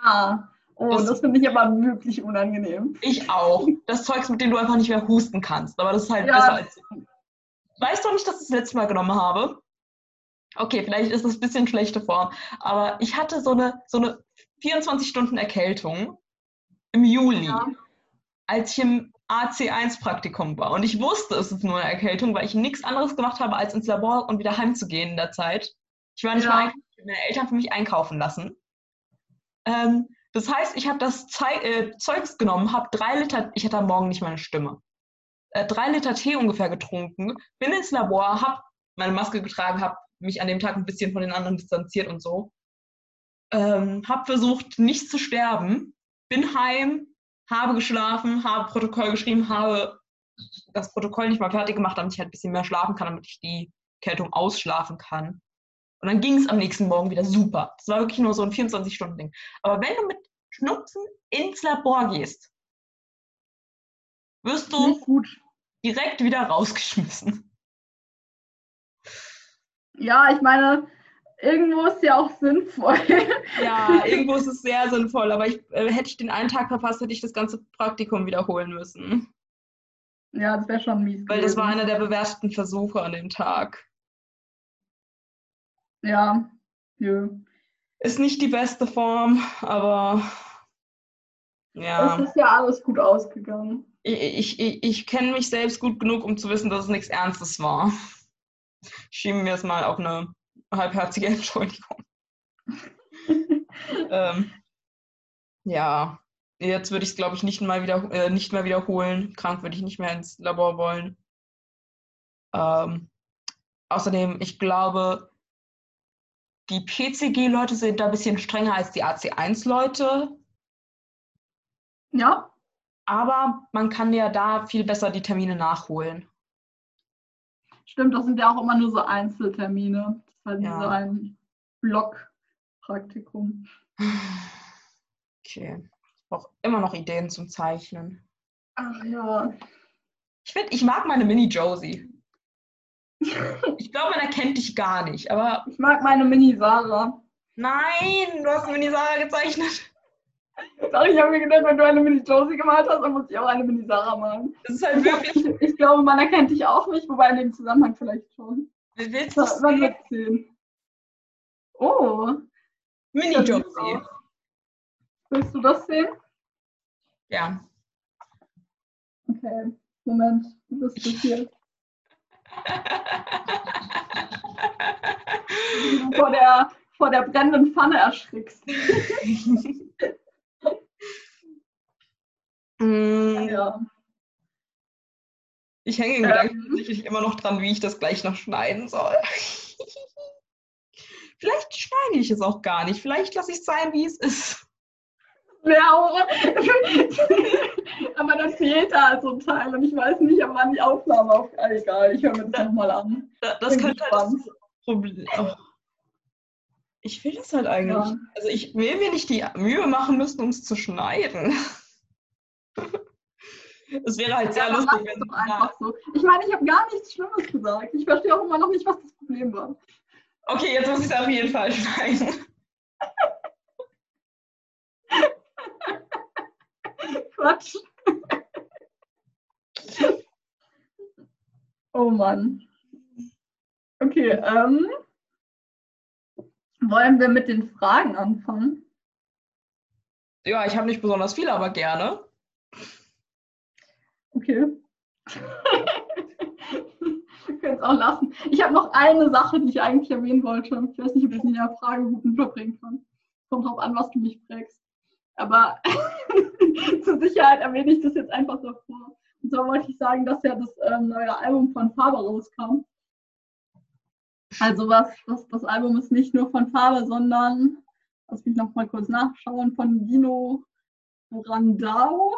Ah, oh, Das- das, finde ich aber wirklich unangenehm. Ich auch. Das Zeugs, mit dem du einfach nicht mehr husten kannst. Aber das ist halt Ja. besser als. Weißt du nicht, dass ich das letzte Mal genommen habe? Okay, vielleicht ist das ein bisschen schlechte Form. Aber ich hatte so eine, so eine 24 Stunden Erkältung im Juli, Ja. als ich im AC1-Praktikum war. Und ich wusste, es ist nur eine Erkältung, weil ich nichts anderes gemacht habe, als ins Labor und wieder heimzugehen in der Zeit. Ich war nicht Ja. mal meine Eltern für mich einkaufen lassen. Ähm, das heißt, ich habe das Zei äh, Zeugs genommen, habe drei Liter, ich hatte am Morgen nicht meine Stimme, äh, drei Liter Tee ungefähr getrunken, bin ins Labor, habe meine Maske getragen, habe mich an dem Tag ein bisschen von den anderen distanziert und so. Ähm, habe versucht, nicht zu sterben, bin heim, habe geschlafen, habe Protokoll geschrieben, habe das Protokoll nicht mal fertig gemacht, damit ich halt ein bisschen mehr schlafen kann, damit ich die Kältung ausschlafen kann. Und dann ging es am nächsten Morgen wieder super. Das war wirklich nur so ein 24-Stunden-Ding. Aber wenn du mit Schnupfen ins Labor gehst, wirst du direkt wieder rausgeschmissen. Ja, ich meine, irgendwo ist ja auch sinnvoll. Ja, irgendwo ist es sehr sinnvoll, aber ich, äh, hätte ich den einen Tag verpasst, hätte ich das ganze Praktikum wiederholen müssen. Ja, das wäre schon mies. Weil das war gewesen. einer der bewerteten Versuche an dem Tag. Ja, ja. Ist nicht die beste Form, aber ja. Es ist ja alles gut ausgegangen. Ich, ich, ich kenne mich selbst gut genug, um zu wissen, dass es nichts Ernstes war. Schieben wir es mal auf eine halbherzige Entschuldigung. ähm, ja, jetzt würde ich es, glaube ich, nicht, mal wieder, äh, nicht mehr wiederholen. Krank würde ich nicht mehr ins Labor wollen. Ähm, außerdem, ich glaube, die PCG-Leute sind da ein bisschen strenger als die AC1-Leute. Ja, Aber man kann ja da viel besser die Termine nachholen. stimmt, das sind ja auch immer nur so Einzeltermine. Das ist halt Ja. so ein Blockpraktikum. Okay. Ich brauche immer noch Ideen zum Zeichnen. Ach ja. Ich finde, ich mag meine Mini-Josie. Ich glaube, man erkennt dich gar nicht, aber Ich mag meine Mini-Sarah. nein, du hast Mini Sarah gezeichnet. Doch, ich habe mir gedacht, wenn du eine Mini-Josie gemalt hast, dann muss ich auch eine Mini-Sarah malen. Das ist halt wirklich. Ich, ich glaube, man erkennt dich auch nicht, wobei in dem Zusammenhang vielleicht schon. Willst So, du Man sehen? wird sehen. Oh, Mini-Josie. willst du das sehen? Ja. Okay, Moment, du bist du vor der, vor der brennenden Pfanne erschrickst. Mm, Ja. Ich hänge im Ähm. Gedanken tatsächlich immer noch dran, wie ich das gleich noch schneiden soll. Vielleicht schneide ich es auch gar nicht. Vielleicht lasse ich es sein, wie es ist. Ja, aber dann fehlt da so ein Teil und ich weiß nicht, ob wann die Aufnahme auf. Ah, egal, ich höre mir das nochmal an. Da- Das Bin könnte halt das. Problem. Oh. Ich will das halt eigentlich. Ja. Also ich will mir nicht die Mühe machen müssen, um es zu schneiden. Es wäre halt sehr Ja, lustig, es wenn doch einfach so. Ich meine, ich habe gar nichts Schlimmes gesagt. Ich verstehe auch immer noch nicht, was das Problem war. Okay, jetzt muss ich es auf jeden Fall schneiden. Quatsch. oh Mann. Okay, ähm, wollen wir mit den Fragen anfangen? Ja, ich habe nicht besonders viel, aber gerne. Okay. Wir können es auch lassen. Ich habe noch eine Sache, die ich eigentlich erwähnen wollte. Ich weiß nicht, ob ich in der Frage gut unterbringen kann. Kommt drauf an, was du mich fragst. Aber zur Sicherheit erwähne ich das jetzt einfach davor. Und zwar wollte ich sagen, dass ja das ähm, neue Album von Faber rauskam. Also was, was das Album ist nicht nur von Faber, sondern, lass mich noch mal kurz nachschauen, von Dino Brandao.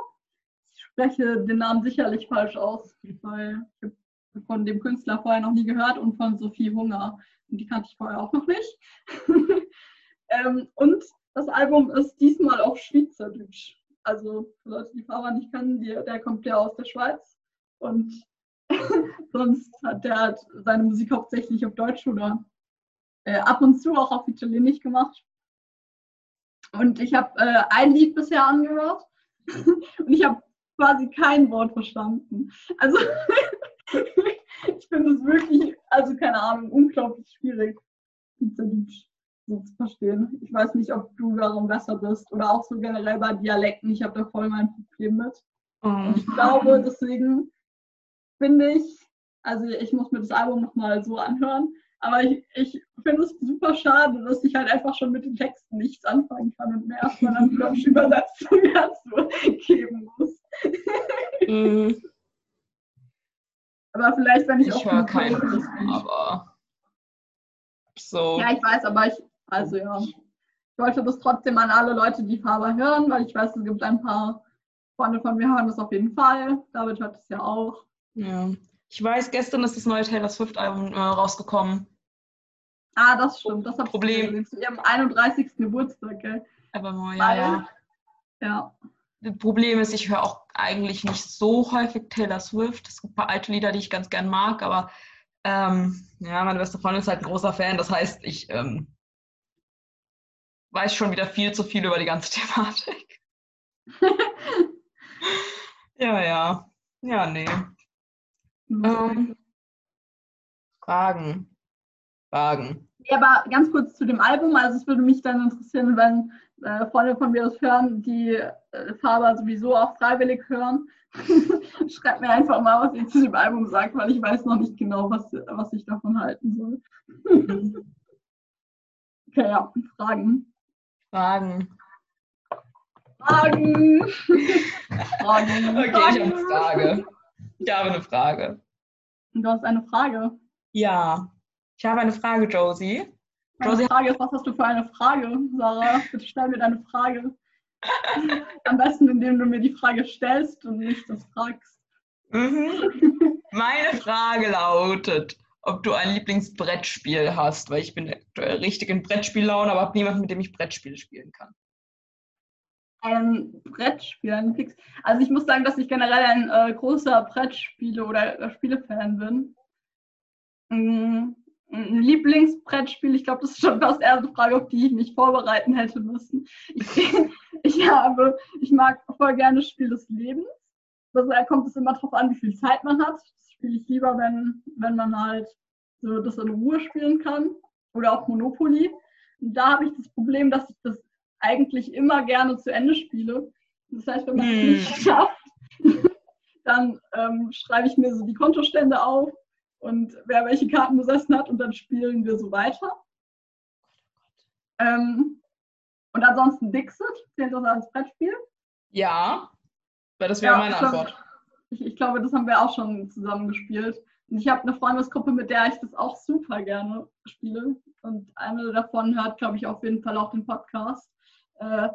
Ich spreche den Namen sicherlich falsch aus, weil ich habe von dem Künstler vorher noch nie gehört und von Sophie Hunger. Und die kannte ich vorher auch noch nicht. ähm, und das Album ist diesmal auf Schweizerdeutsch. Also für Leute, die Faber nicht kennen, die, der kommt ja aus der Schweiz. Und sonst hat der halt seine Musik hauptsächlich auf Deutsch oder äh, ab und zu auch auf Italienisch gemacht. Und ich habe äh, ein Lied bisher angehört und ich habe quasi kein Wort verstanden. Also ich finde es wirklich, also keine Ahnung, unglaublich schwierig, Italienisch so zu verstehen. Ich weiß nicht, ob du darum besser bist oder auch so generell bei Dialekten. Ich habe da voll mein Problem mit. Und ich glaube, deswegen finde ich, also ich muss mir das Album nochmal so anhören, aber ich, ich finde es super schade, dass ich halt einfach schon mit den Texten nichts anfangen kann und mir erstmal dann Deutsch Übersetzung dazu geben muss. Mm. aber vielleicht, wenn ich, ich auch. Ich höre keinen, aber. So. Ja, ich weiß, aber ich, also ja. Ich wollte das trotzdem an alle Leute, die Faber hören, weil ich weiß, es gibt ein paar Freunde von mir hören das auf jeden Fall. David hört es ja auch. Ja. Ich weiß, gestern ist das neue Taylor Swift-Album äh, rausgekommen. Ah, das stimmt. Das Problem. Zu ihrem 31. Geburtstag, gell? Aber mal, ja, ja. Ja. Das Problem ist, ich höre auch eigentlich nicht so häufig Taylor Swift. Es gibt ein paar alte Lieder, die ich ganz gern mag, aber ähm, ja, meine beste Freundin ist halt ein großer Fan. Das heißt, ich ähm, weiß schon wieder viel zu viel über die ganze Thematik. ja, ja. Ja, nee. Ähm, Fragen. Fragen. Ja, aber ganz kurz zu dem Album. Also es würde mich dann interessieren, wenn äh, Freunde von mir das hören, die äh, Faber sowieso auch freiwillig hören. Schreibt mir einfach mal, was ihr zu dem Album sagt, weil ich weiß noch nicht genau, was, was ich davon halten soll. okay, ja, Fragen. Fragen. Fragen. Fragen. Okay, Fragen. ich habe eine Frage. Ich habe eine Frage. Du hast eine Frage? Ja. Ich habe eine Frage, Josie. Meine Josie Frage ist, was hast du für eine Frage, Sarah? Bitte stell mir deine Frage. Am besten, indem du mir die Frage stellst und nicht das fragst. Mhm. Meine Frage lautet, ob du ein Lieblingsbrettspiel hast, weil ich bin aktuell richtig in Brettspiellaune, aber habe niemanden, mit dem ich Brettspiele spielen kann ein Brettspiel, ein Fix. Also ich muss sagen, dass ich generell ein äh, großer Brettspiele- oder äh, Spielefan bin. Mm, ein Lieblingsbrettspiel, ich glaube, das ist schon fast eine Frage, auf die ich mich vorbereiten hätte müssen. Ich, ich habe, ich mag voll gerne Spiel des Lebens. Also da kommt es immer darauf an, wie viel Zeit man hat. Das spiele ich lieber, wenn, wenn man halt so das in Ruhe spielen kann. Oder auch Monopoly. Und da habe ich das Problem, dass ich das eigentlich immer gerne zu Ende spiele. Das heißt, wenn man es hm. nicht schafft, dann ähm, schreibe ich mir so die Kontostände auf und wer welche Karten besessen hat und dann spielen wir so weiter. Ähm, und ansonsten Dixit, zählt das als Brettspiel? Ja, weil das wäre ja, meine Antwort. Ich, ich, glaube, das haben wir auch schon zusammen gespielt. Und ich habe eine Freundesgruppe, mit der ich das auch super gerne spiele. Und eine davon hört, glaube ich, auf jeden Fall auch den Podcast äh,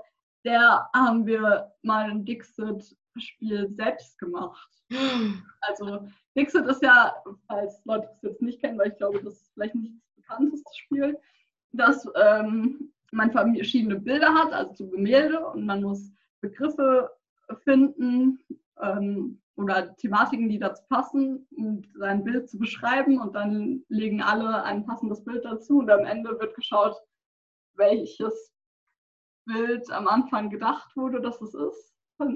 der haben wir mal ein Dixit-Spiel selbst gemacht. Also Dixit ist ja, falls Leute das jetzt nicht kennen, weil ich glaube, das ist vielleicht nicht das bekannteste Spiel, dass ähm, man verschiedene Bilder hat, also so Gemälde, und man muss Begriffe finden ähm, oder Thematiken, die dazu passen, um sein Bild zu beschreiben. Und dann legen alle ein passendes Bild dazu und am Ende wird geschaut, welches Bild am Anfang gedacht wurde, dass es ist.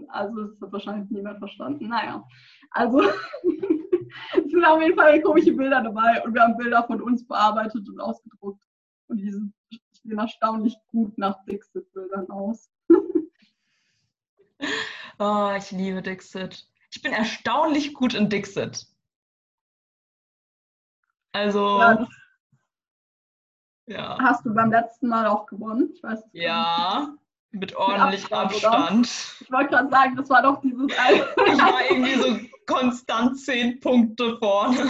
Also das hat wahrscheinlich niemand verstanden. Naja, also es sind auf jeden Fall komische Bilder dabei und wir haben Bilder von uns bearbeitet und ausgedruckt. Und die sehen erstaunlich gut nach Dixit-Bildern aus. Oh, ich liebe Dixit. Ich bin erstaunlich gut in Dixit. Also, Ja, ja. hast du beim letzten Mal auch gewonnen. Ich weiß gar nicht. Ja, mit ordentlich Abstand? Abstand. Ich wollte gerade sagen, das war doch dieses eine. Ich war irgendwie so konstant zehn Punkte vorne.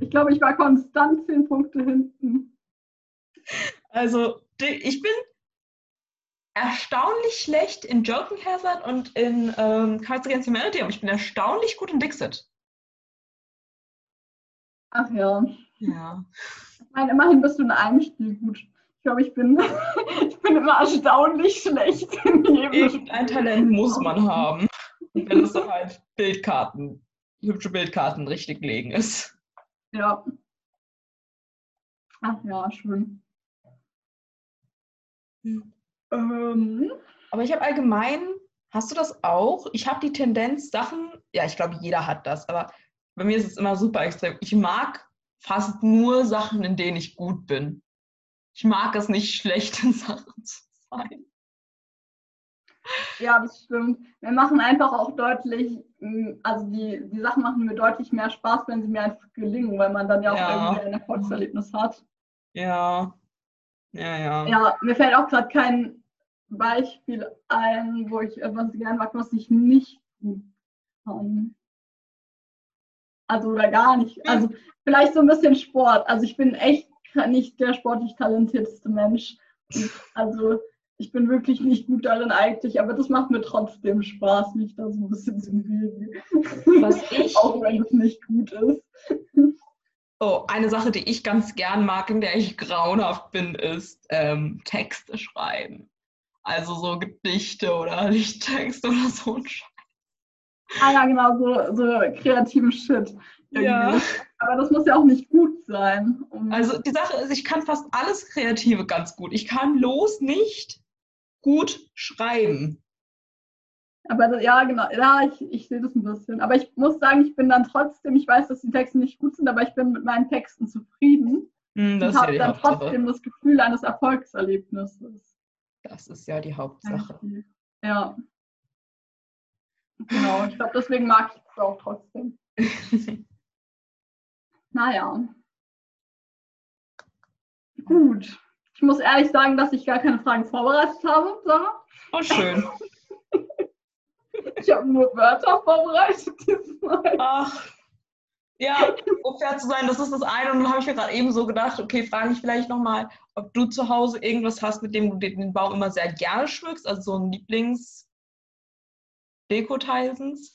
Ich glaube, ich war konstant zehn Punkte hinten. Also, ich bin erstaunlich schlecht in Joking Hazard und in ähm, Cards Against Humanity, aber ich bin erstaunlich gut in Dixit. Ach ja. Ja. Ich meine, immerhin bist du in einem Spiel gut. Ich glaube, ich bin, ich bin immer erstaunlich schlecht in jedem Irgendein Spiel. Talent muss man haben. Wenn es halt Bildkarten, hübsche Bildkarten richtig legen ist. Ja. Ach ja, schön. Ähm, Aber ich habe allgemein, hast du das auch? Ich habe die Tendenz, Sachen, ja, ich glaube, jeder hat das, aber bei mir ist es immer super extrem. Ich mag fast nur Sachen, in denen ich gut bin. Ich mag es nicht, schlecht in Sachen zu sein. ja, das stimmt. Wir machen einfach auch deutlich, mh, also die, die Sachen machen mir deutlich mehr Spaß, wenn sie mir einfach gelingen, weil man dann ja auch Ja. irgendwie ein Erfolgserlebnis hat. Ja. Ja, ja. Ja, mir fällt auch gerade kein Beispiel ein, wo ich etwas gern mag, was ich nicht gut kann. Also oder gar nicht. Also vielleicht so ein bisschen Sport. Also ich bin echt nicht der sportlich talentierteste Mensch. Und also ich bin wirklich nicht gut darin eigentlich, aber das macht mir trotzdem Spaß, mich da so ein bisschen zu bewegen. Was ich- auch wenn es nicht gut ist. Oh, eine Sache, die ich ganz gern mag, in der ich grauenhaft bin, ist ähm, Texte schreiben. Also so Gedichte oder Liedtexte oder so ein Scheiß. Ah ja, genau, so, so kreativen Shit. irgendwie. Ja. Aber das muss ja auch nicht gut sein. Um, Also die Sache ist, ich kann fast alles Kreative ganz gut. Ich kann los nicht gut schreiben. aber ja, genau, ja, ich, ich sehe das ein bisschen. Aber ich muss sagen, ich bin dann trotzdem, ich weiß, dass die Texte nicht gut sind, aber ich bin mit meinen Texten zufrieden das und habe dann Hauptsache. trotzdem das Gefühl eines Erfolgserlebnisses. Das ist ja die Hauptsache. Ja. Genau, ich glaube, deswegen mag ich es auch trotzdem. Naja. Gut. Ich muss ehrlich sagen, dass ich gar keine Fragen vorbereitet habe, Sarah. Oh, schön. Ich habe nur Wörter vorbereitet diesmal. Ach. Ja, um fair zu sein, das ist das eine. Und dann habe ich mir gerade eben so gedacht, okay, frage ich vielleicht nochmal, ob du zu Hause irgendwas hast, mit dem du den Baum immer sehr gerne schmückst, also so ein lieblings Dekoteilsens.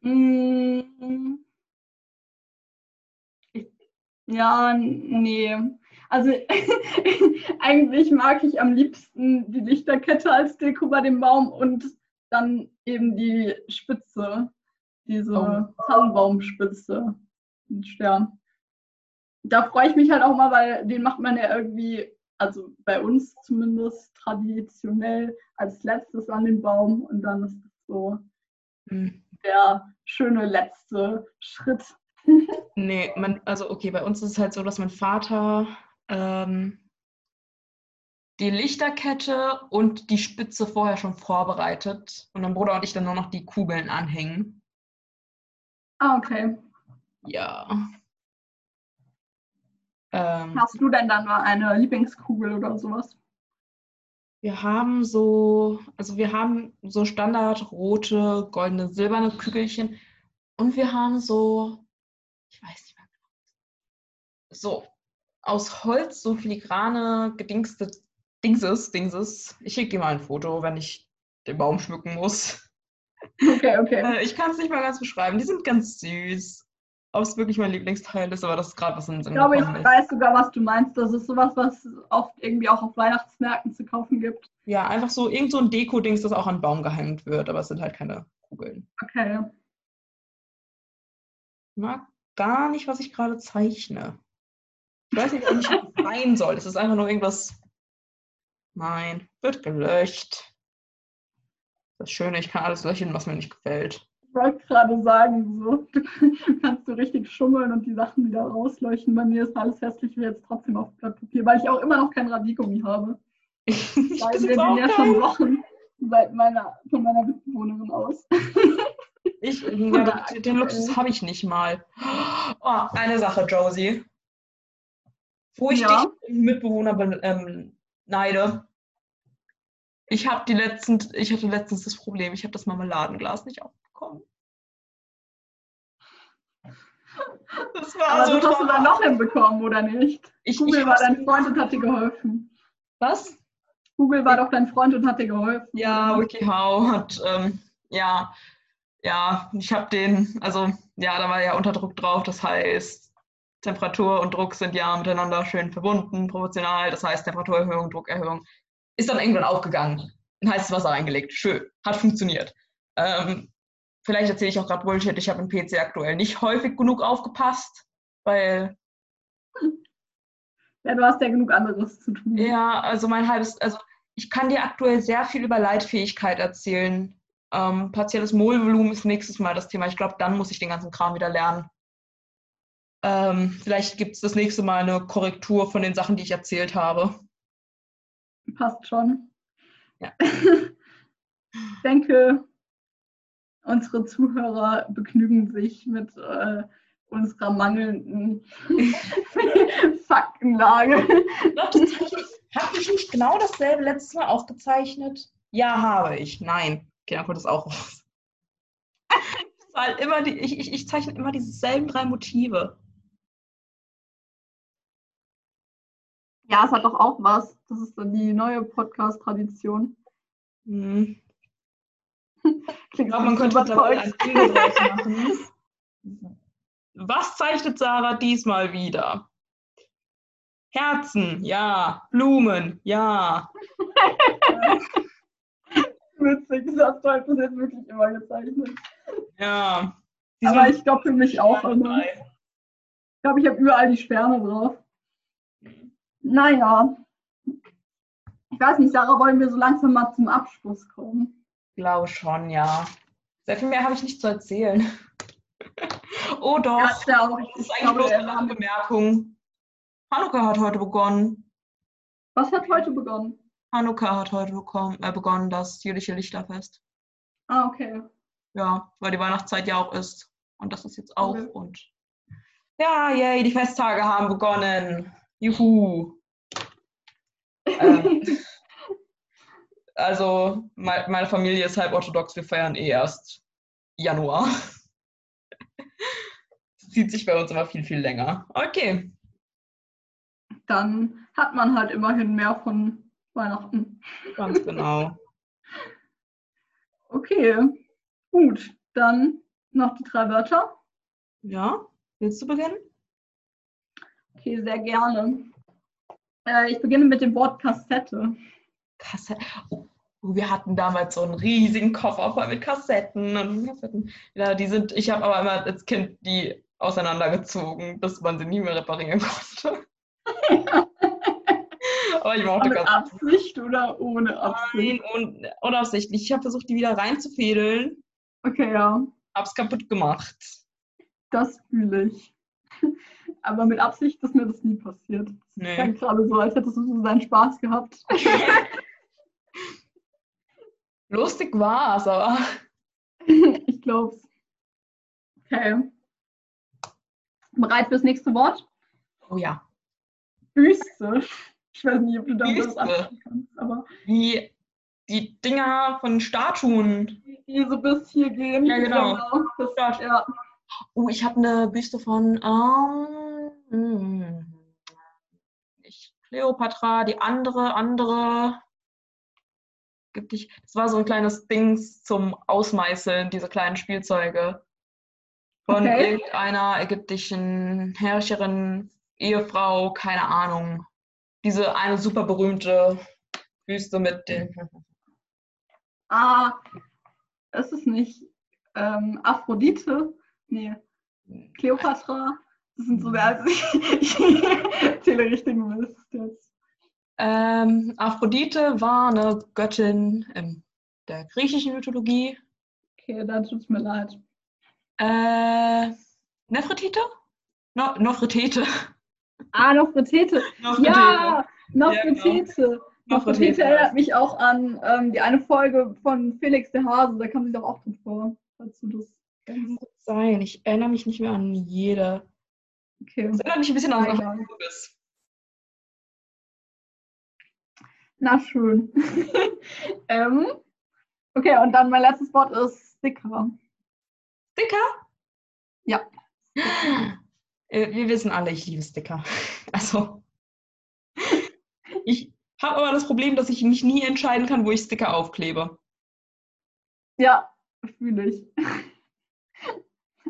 Mm. Ich- Ja, nee. Also eigentlich mag ich am liebsten die Lichterkette als Deko bei dem Baum und dann eben die Spitze, diese Oh. Tannenbaumspitze, ein Stern. Da freue ich mich halt auch mal, weil den macht man ja irgendwie, also bei uns zumindest traditionell als letztes an den Baum und dann ist es so Hm. der schöne letzte Schritt. Nee, man, also okay, bei uns ist es halt so, dass mein Vater ähm, die Lichterkette und die Spitze vorher schon vorbereitet und mein Bruder und ich dann nur noch die Kugeln anhängen. Ah, okay. Ja. Ähm, Hast du denn dann mal eine Lieblingskugel oder sowas? wir haben so, also wir haben so Standard rote, goldene, silberne Kügelchen und wir haben so, ich weiß nicht mehr genau, so aus Holz so filigrane gedingste Dingses, Dingses. Ich schicke dir mal ein Foto, wenn ich den Baum schmücken muss. Okay, okay. Äh, ich kann es nicht mal ganz beschreiben. Die sind ganz süß. Ob es wirklich mein Lieblingsteil ist, aber das ist gerade was in den Ich glaube, ich ist. weiß sogar, was du meinst. Das ist sowas, was oft irgendwie auch auf Weihnachtsmärkten zu kaufen gibt. Ja, einfach so irgend so ein Deko-Dings, das auch an Baum gehängt wird, aber es sind halt keine Kugeln. Okay. Ich mag gar nicht, was ich gerade zeichne. Ich weiß nicht, ob ich sein soll. Es ist einfach nur irgendwas. Nein, wird gelöscht. Das Schöne, ich kann alles löschen, was mir nicht gefällt. Ich wollte gerade sagen, so, du kannst du richtig schummeln und die Sachen wieder rausleuchten. Bei mir ist alles hässliche jetzt trotzdem auf Blatt Papier, weil ich auch immer noch kein Radiergummi habe. Ich besitze wir auch ja schon. Wochen seit meiner, von meiner Mitbewohnerin aus. Ich, ja, den Luxus habe ich nicht mal. Oh, eine Sache, Josie. Wo ich Ja. dich Mitbewohner be- ähm, neide. Ich habe die letzten, ich hatte letztens das Problem, ich habe das Marmeladenglas nicht aufbekommen. Das war Aber so das hast du dann noch hinbekommen, oder nicht? Ich, Google ich war dein Freund und hat dir geholfen. Was? Google war doch dein Freund und hat dir geholfen. Ja, WikiHow hat, ähm, ja, ja, ich habe den, also ja, da war ja Unterdruck drauf, das heißt, Temperatur und Druck sind ja miteinander schön verbunden, proportional, das heißt Temperaturerhöhung, Druckerhöhung, ist dann irgendwann aufgegangen, in heißes Wasser reingelegt, schön, hat funktioniert. Ähm, vielleicht erzähle ich auch gerade Bullshit, ich habe im PC aktuell nicht häufig genug aufgepasst, weil Ja, du hast ja genug anderes zu tun. Ja, also mein halbes, also ich kann dir aktuell sehr viel über Leitfähigkeit erzählen. Ähm, partielles Molvolumen ist nächstes Mal das Thema. Ich glaube, dann muss ich den ganzen Kram wieder lernen. Ähm, vielleicht gibt es das nächste Mal eine Korrektur von den Sachen, die ich erzählt habe. Passt schon. Ja. Ich denke, unsere Zuhörer begnügen sich mit äh, unserer mangelnden Faktenlage. Habe ich nicht genau dasselbe letztes Mal aufgezeichnet? Ja, habe ich. Nein. Okay, dann kommt das auch raus. Halt immer die, ich, ich, ich zeichne immer dieselben drei Motive. Ja, es hat doch auch was. Das ist dann die neue Podcast-Tradition. Hm. Ich Klingt glaube, man könnte mittlerweile ein überzeugt. Bild draus machen. Was zeichnet Sarah diesmal wieder? Herzen, ja. Blumen, ja. Witzig, das hast du halt bis jetzt wirklich immer gezeichnet. Ja. Aber ich glaube für mich auch immer. Ich glaube, ich habe überall die Sterne drauf. Naja. Ich weiß nicht, Sarah, wollen wir so langsam mal zum Abschluss kommen? glaube schon, ja. Sehr viel mehr habe ich nicht zu erzählen. oh doch. Ja, das ist eigentlich glaube, bloß eine haben- Bemerkung. Hanukkah hat heute begonnen. Was hat heute begonnen? Hanukkah hat heute bekommen, äh, begonnen, das jüdische Lichterfest. Ah, okay. Ja, weil die Weihnachtszeit ja auch ist. Und das ist jetzt auch. Okay. Und ja, yay, die Festtage haben begonnen. Juhu. Ähm, also, mei- meine Familie ist halb orthodox, wir feiern eh erst Januar. Das zieht sich bei uns immer viel, viel länger. Okay. Dann hat man halt immerhin mehr von Weihnachten. Ganz genau. Okay, gut. Dann noch die drei Wörter. Ja, willst du beginnen? Okay, sehr gerne. Äh, ich beginne mit dem Wort Kassette. Kassette. Oh, wir hatten damals so einen riesigen Koffer voll mit Kassetten und Kassetten. Ja, die sind, ich habe aber immer als Kind die auseinandergezogen, bis man sie nie mehr reparieren konnte. aber ich mochte Mit. Absicht oder ohne Absicht? Nein, un unabsichtlich. Ich habe versucht, die wieder reinzufädeln, Okay, ja, hab's kaputt gemacht. das fühle ich. Aber mit Absicht ist mir das nie passiert. Nee. Klingt gerade so, als hättest du so seinen Spaß gehabt. Lustig war's, aber ich glaub's. Okay. Bereit fürs nächste Wort? oh ja, Büste. Ich weiß nicht, ob du damit was anfangen kannst, aber die, die Dinger von Statuen. die, die so bis hier gehen. Ja, genau. Das, ja. Oh, ich habe eine Büste von ähm, hm, nicht Cleopatra, die andere, andere. Gibt ich, das war so ein kleines Dings zum Ausmeißeln, diese kleinen Spielzeuge. Von Okay. irgendeiner ägyptischen Herrscherin, Ehefrau, keine Ahnung. Diese eine super berühmte Büste mit den. Ah, ist es nicht ähm, Aphrodite? Nee, Kleopatra? Das sind so also ich, erzähle richtigen Mist jetzt. Ähm, Aphrodite war eine Göttin in der griechischen Mythologie. Okay, dann tut's mir leid. Äh, Nefretite? No, Nofretete. Ah, Nofretete. Nofretete. Ja, genau. Nofretete. Erinnert mich auch an ähm, die eine Folge von Felix der Hase, da kam sie doch auch drin vor, falls du das sein. Ich erinnere mich nicht mehr an jede. Okay. Das erinnert mich ein bisschen an Ja, was egal. anderes. Na schön. ähm, okay, und dann mein letztes Wort ist Sticker. Sticker? Ja. Äh, Wir wissen alle, ich liebe Sticker. Also, ich habe aber das Problem, dass ich mich nie entscheiden kann, wo ich Sticker aufklebe. Ja, fühle ich.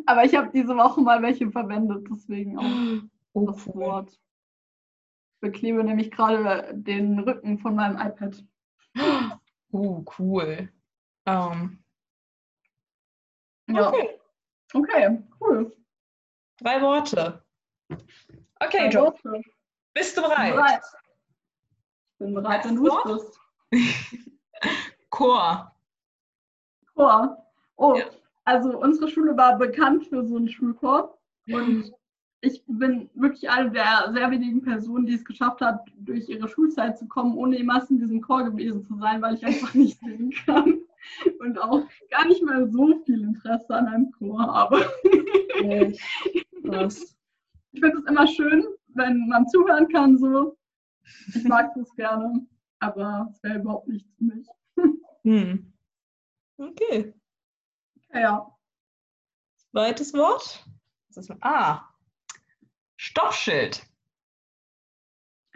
Aber ich habe diese Woche mal welche verwendet, deswegen auch Oh, das cool. Wort. Ich beklebe nämlich gerade den Rücken von meinem iPad. Oh, cool. Ähm, Ja, okay. okay, cool. Drei Worte. Okay, Joe, bist du Ich bin bereit? bereit. Ich bin bereit, wenn du es bist. Chor. Chor. Oh, Ja. Also unsere Schule war bekannt für so einen Schulchor. Und ich bin wirklich eine der sehr wenigen Personen, die es geschafft hat, durch ihre Schulzeit zu kommen, ohne jemals in diesem Chor gewesen zu sein, weil ich einfach nicht singen kann. Und auch gar nicht mehr so viel Interesse an einem Chor habe. Echt? Ich finde es immer schön, wenn man zuhören kann, so. Ich mag das gerne, aber es wäre überhaupt nichts für mich. Hm. Okay. Ja, ja. Zweites Wort. Was ist, ah. Stoppschild.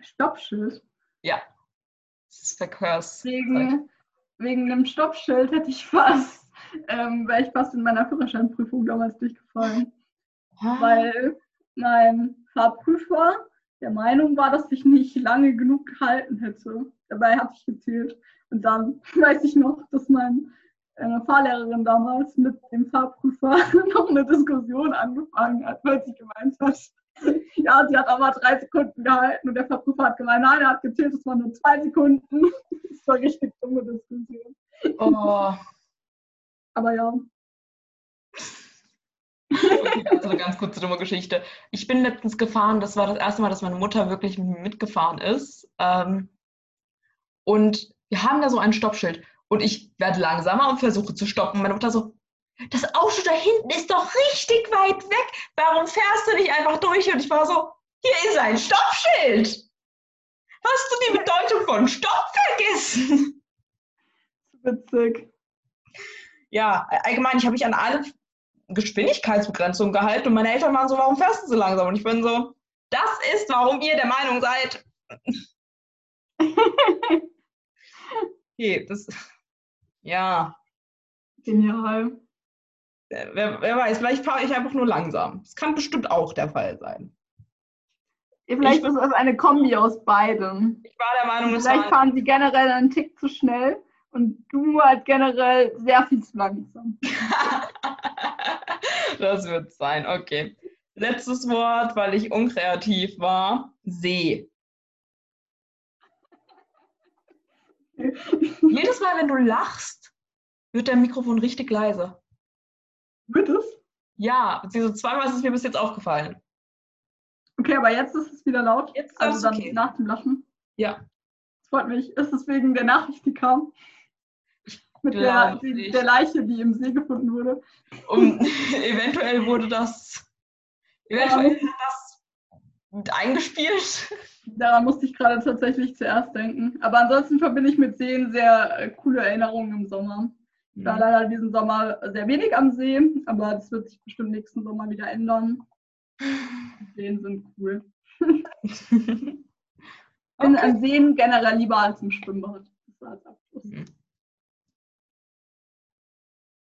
Stoppschild. Das ist Verkehrs. Wegen, wegen einem Stoppschild hätte ich fast, ähm, wäre ich fast in meiner Führerscheinprüfung damals durchgefallen. Ah. Weil mein Fahrprüfer der Meinung war, dass ich nicht lange genug gehalten hätte. Dabei hatte ich gezählt. Und dann weiß ich noch, dass meine äh, Fahrlehrerin damals mit dem Fahrprüfer noch eine Diskussion angefangen hat, weil sie gemeint hat, ja, sie hat aber drei Sekunden gehalten und der Fahrprüfer hat gemeint, nein, er hat gezählt, es waren nur zwei Sekunden. Das war eine richtig dumme Diskussion. Oh. Aber ja, Okay, also eine ganz kurze dumme Geschichte. Ich bin letztens gefahren, das war das erste Mal, dass meine Mutter wirklich mit mir mitgefahren ist. Ähm, und wir haben da so ein Stoppschild. Und ich werde langsamer und versuche zu stoppen. Meine Mutter so, das Auto da hinten ist doch richtig weit weg. Warum fährst du nicht einfach durch? Und ich war so, hier ist ein Stoppschild. Hast du die Bedeutung von Stopp vergessen? witzig. Ja, allgemein, ich habe mich an alle Geschwindigkeitsbegrenzungen gehalten und meine Eltern waren so, warum fährst du so langsam? Und ich bin so, das ist, warum ihr der Meinung seid. Okay, das, ja, Genial. wer, wer weiß, vielleicht fahre ich einfach nur langsam. Das kann bestimmt auch der Fall sein. Vielleicht ist es eine Kombi aus beidem. Ich war der Meinung, es Vielleicht war, fahren sie generell einen Tick zu schnell und du halt generell sehr viel zu langsam. das wird sein, okay. Letztes Wort, weil ich unkreativ war, See. Jedes Mal, wenn du lachst, wird dein Mikrofon richtig leise. Wird es? Ja, beziehungsweise zweimal ist es mir bis jetzt aufgefallen. Okay, aber jetzt ist es wieder laut. Jetzt Also dann okay. nach dem Lachen. Ja, Das freut mich. Ist es wegen der Nachricht, die kam? Mit der, die, der Leiche, die im See gefunden wurde. und eventuell wurde das, eventuell hat das mit eingespielt. Daran musste ich gerade tatsächlich zuerst denken. Aber ansonsten verbinde ich mit Seen sehr äh, coole Erinnerungen im Sommer. Ich war leider diesen Sommer sehr wenig am See, aber das wird sich bestimmt nächsten Sommer wieder ändern. Seen sind cool. Ich bin Okay. an Seen generell lieber als im Schwimmbad. Das war als Abschluss. Mhm.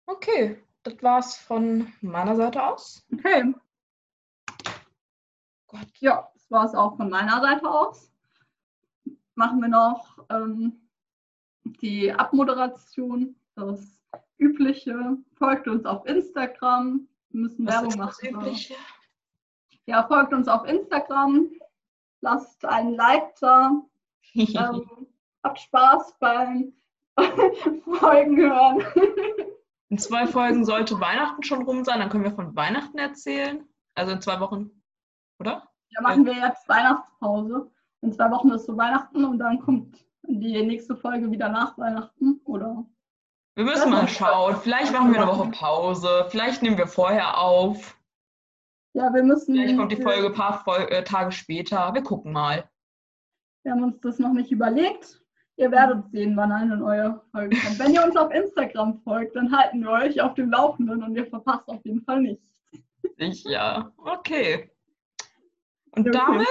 Okay, das war's von meiner Seite aus. Okay, Gott. ja, das war es auch von meiner Seite aus. Machen wir noch ähm, die Abmoderation, das Übliche. Folgt uns auf Instagram. Wir müssen Was Werbung ist das machen. Übliche? Ja, folgt uns auf Instagram. Lasst ein Like da. Ähm, habt Spaß beim Folgen hören. In zwei Folgen sollte Weihnachten schon rum sein, dann können wir von Weihnachten erzählen. Also in zwei Wochen, oder? Da machen wir jetzt Weihnachtspause. In zwei Wochen ist so Weihnachten und dann kommt die nächste Folge wieder nach Weihnachten? Oder? Wir müssen mal schauen. Vielleicht machen wir eine Woche Pause. Vielleicht nehmen wir vorher auf. Ja, wir müssen. Vielleicht kommt die Folge ein paar Fol äh, Tage später. Wir gucken mal. Wir haben uns das noch nicht überlegt. Ihr werdet sehen, wann eine neue Folge kommt. Wenn ihr uns auf Instagram folgt, dann halten wir euch auf dem Laufenden und ihr verpasst auf jeden Fall nichts. Sicher. Okay. Und Okay. damit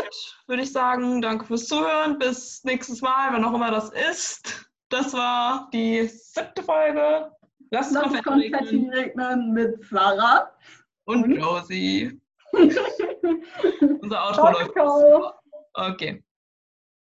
würde ich sagen, danke fürs Zuhören. Bis nächstes Mal, wann auch immer das ist. Das war die siebte Folge. Lass Konfetti Konfetti regnen. regnen mit Sarah. Und. Ciao, Unser Outro läuft. Okay.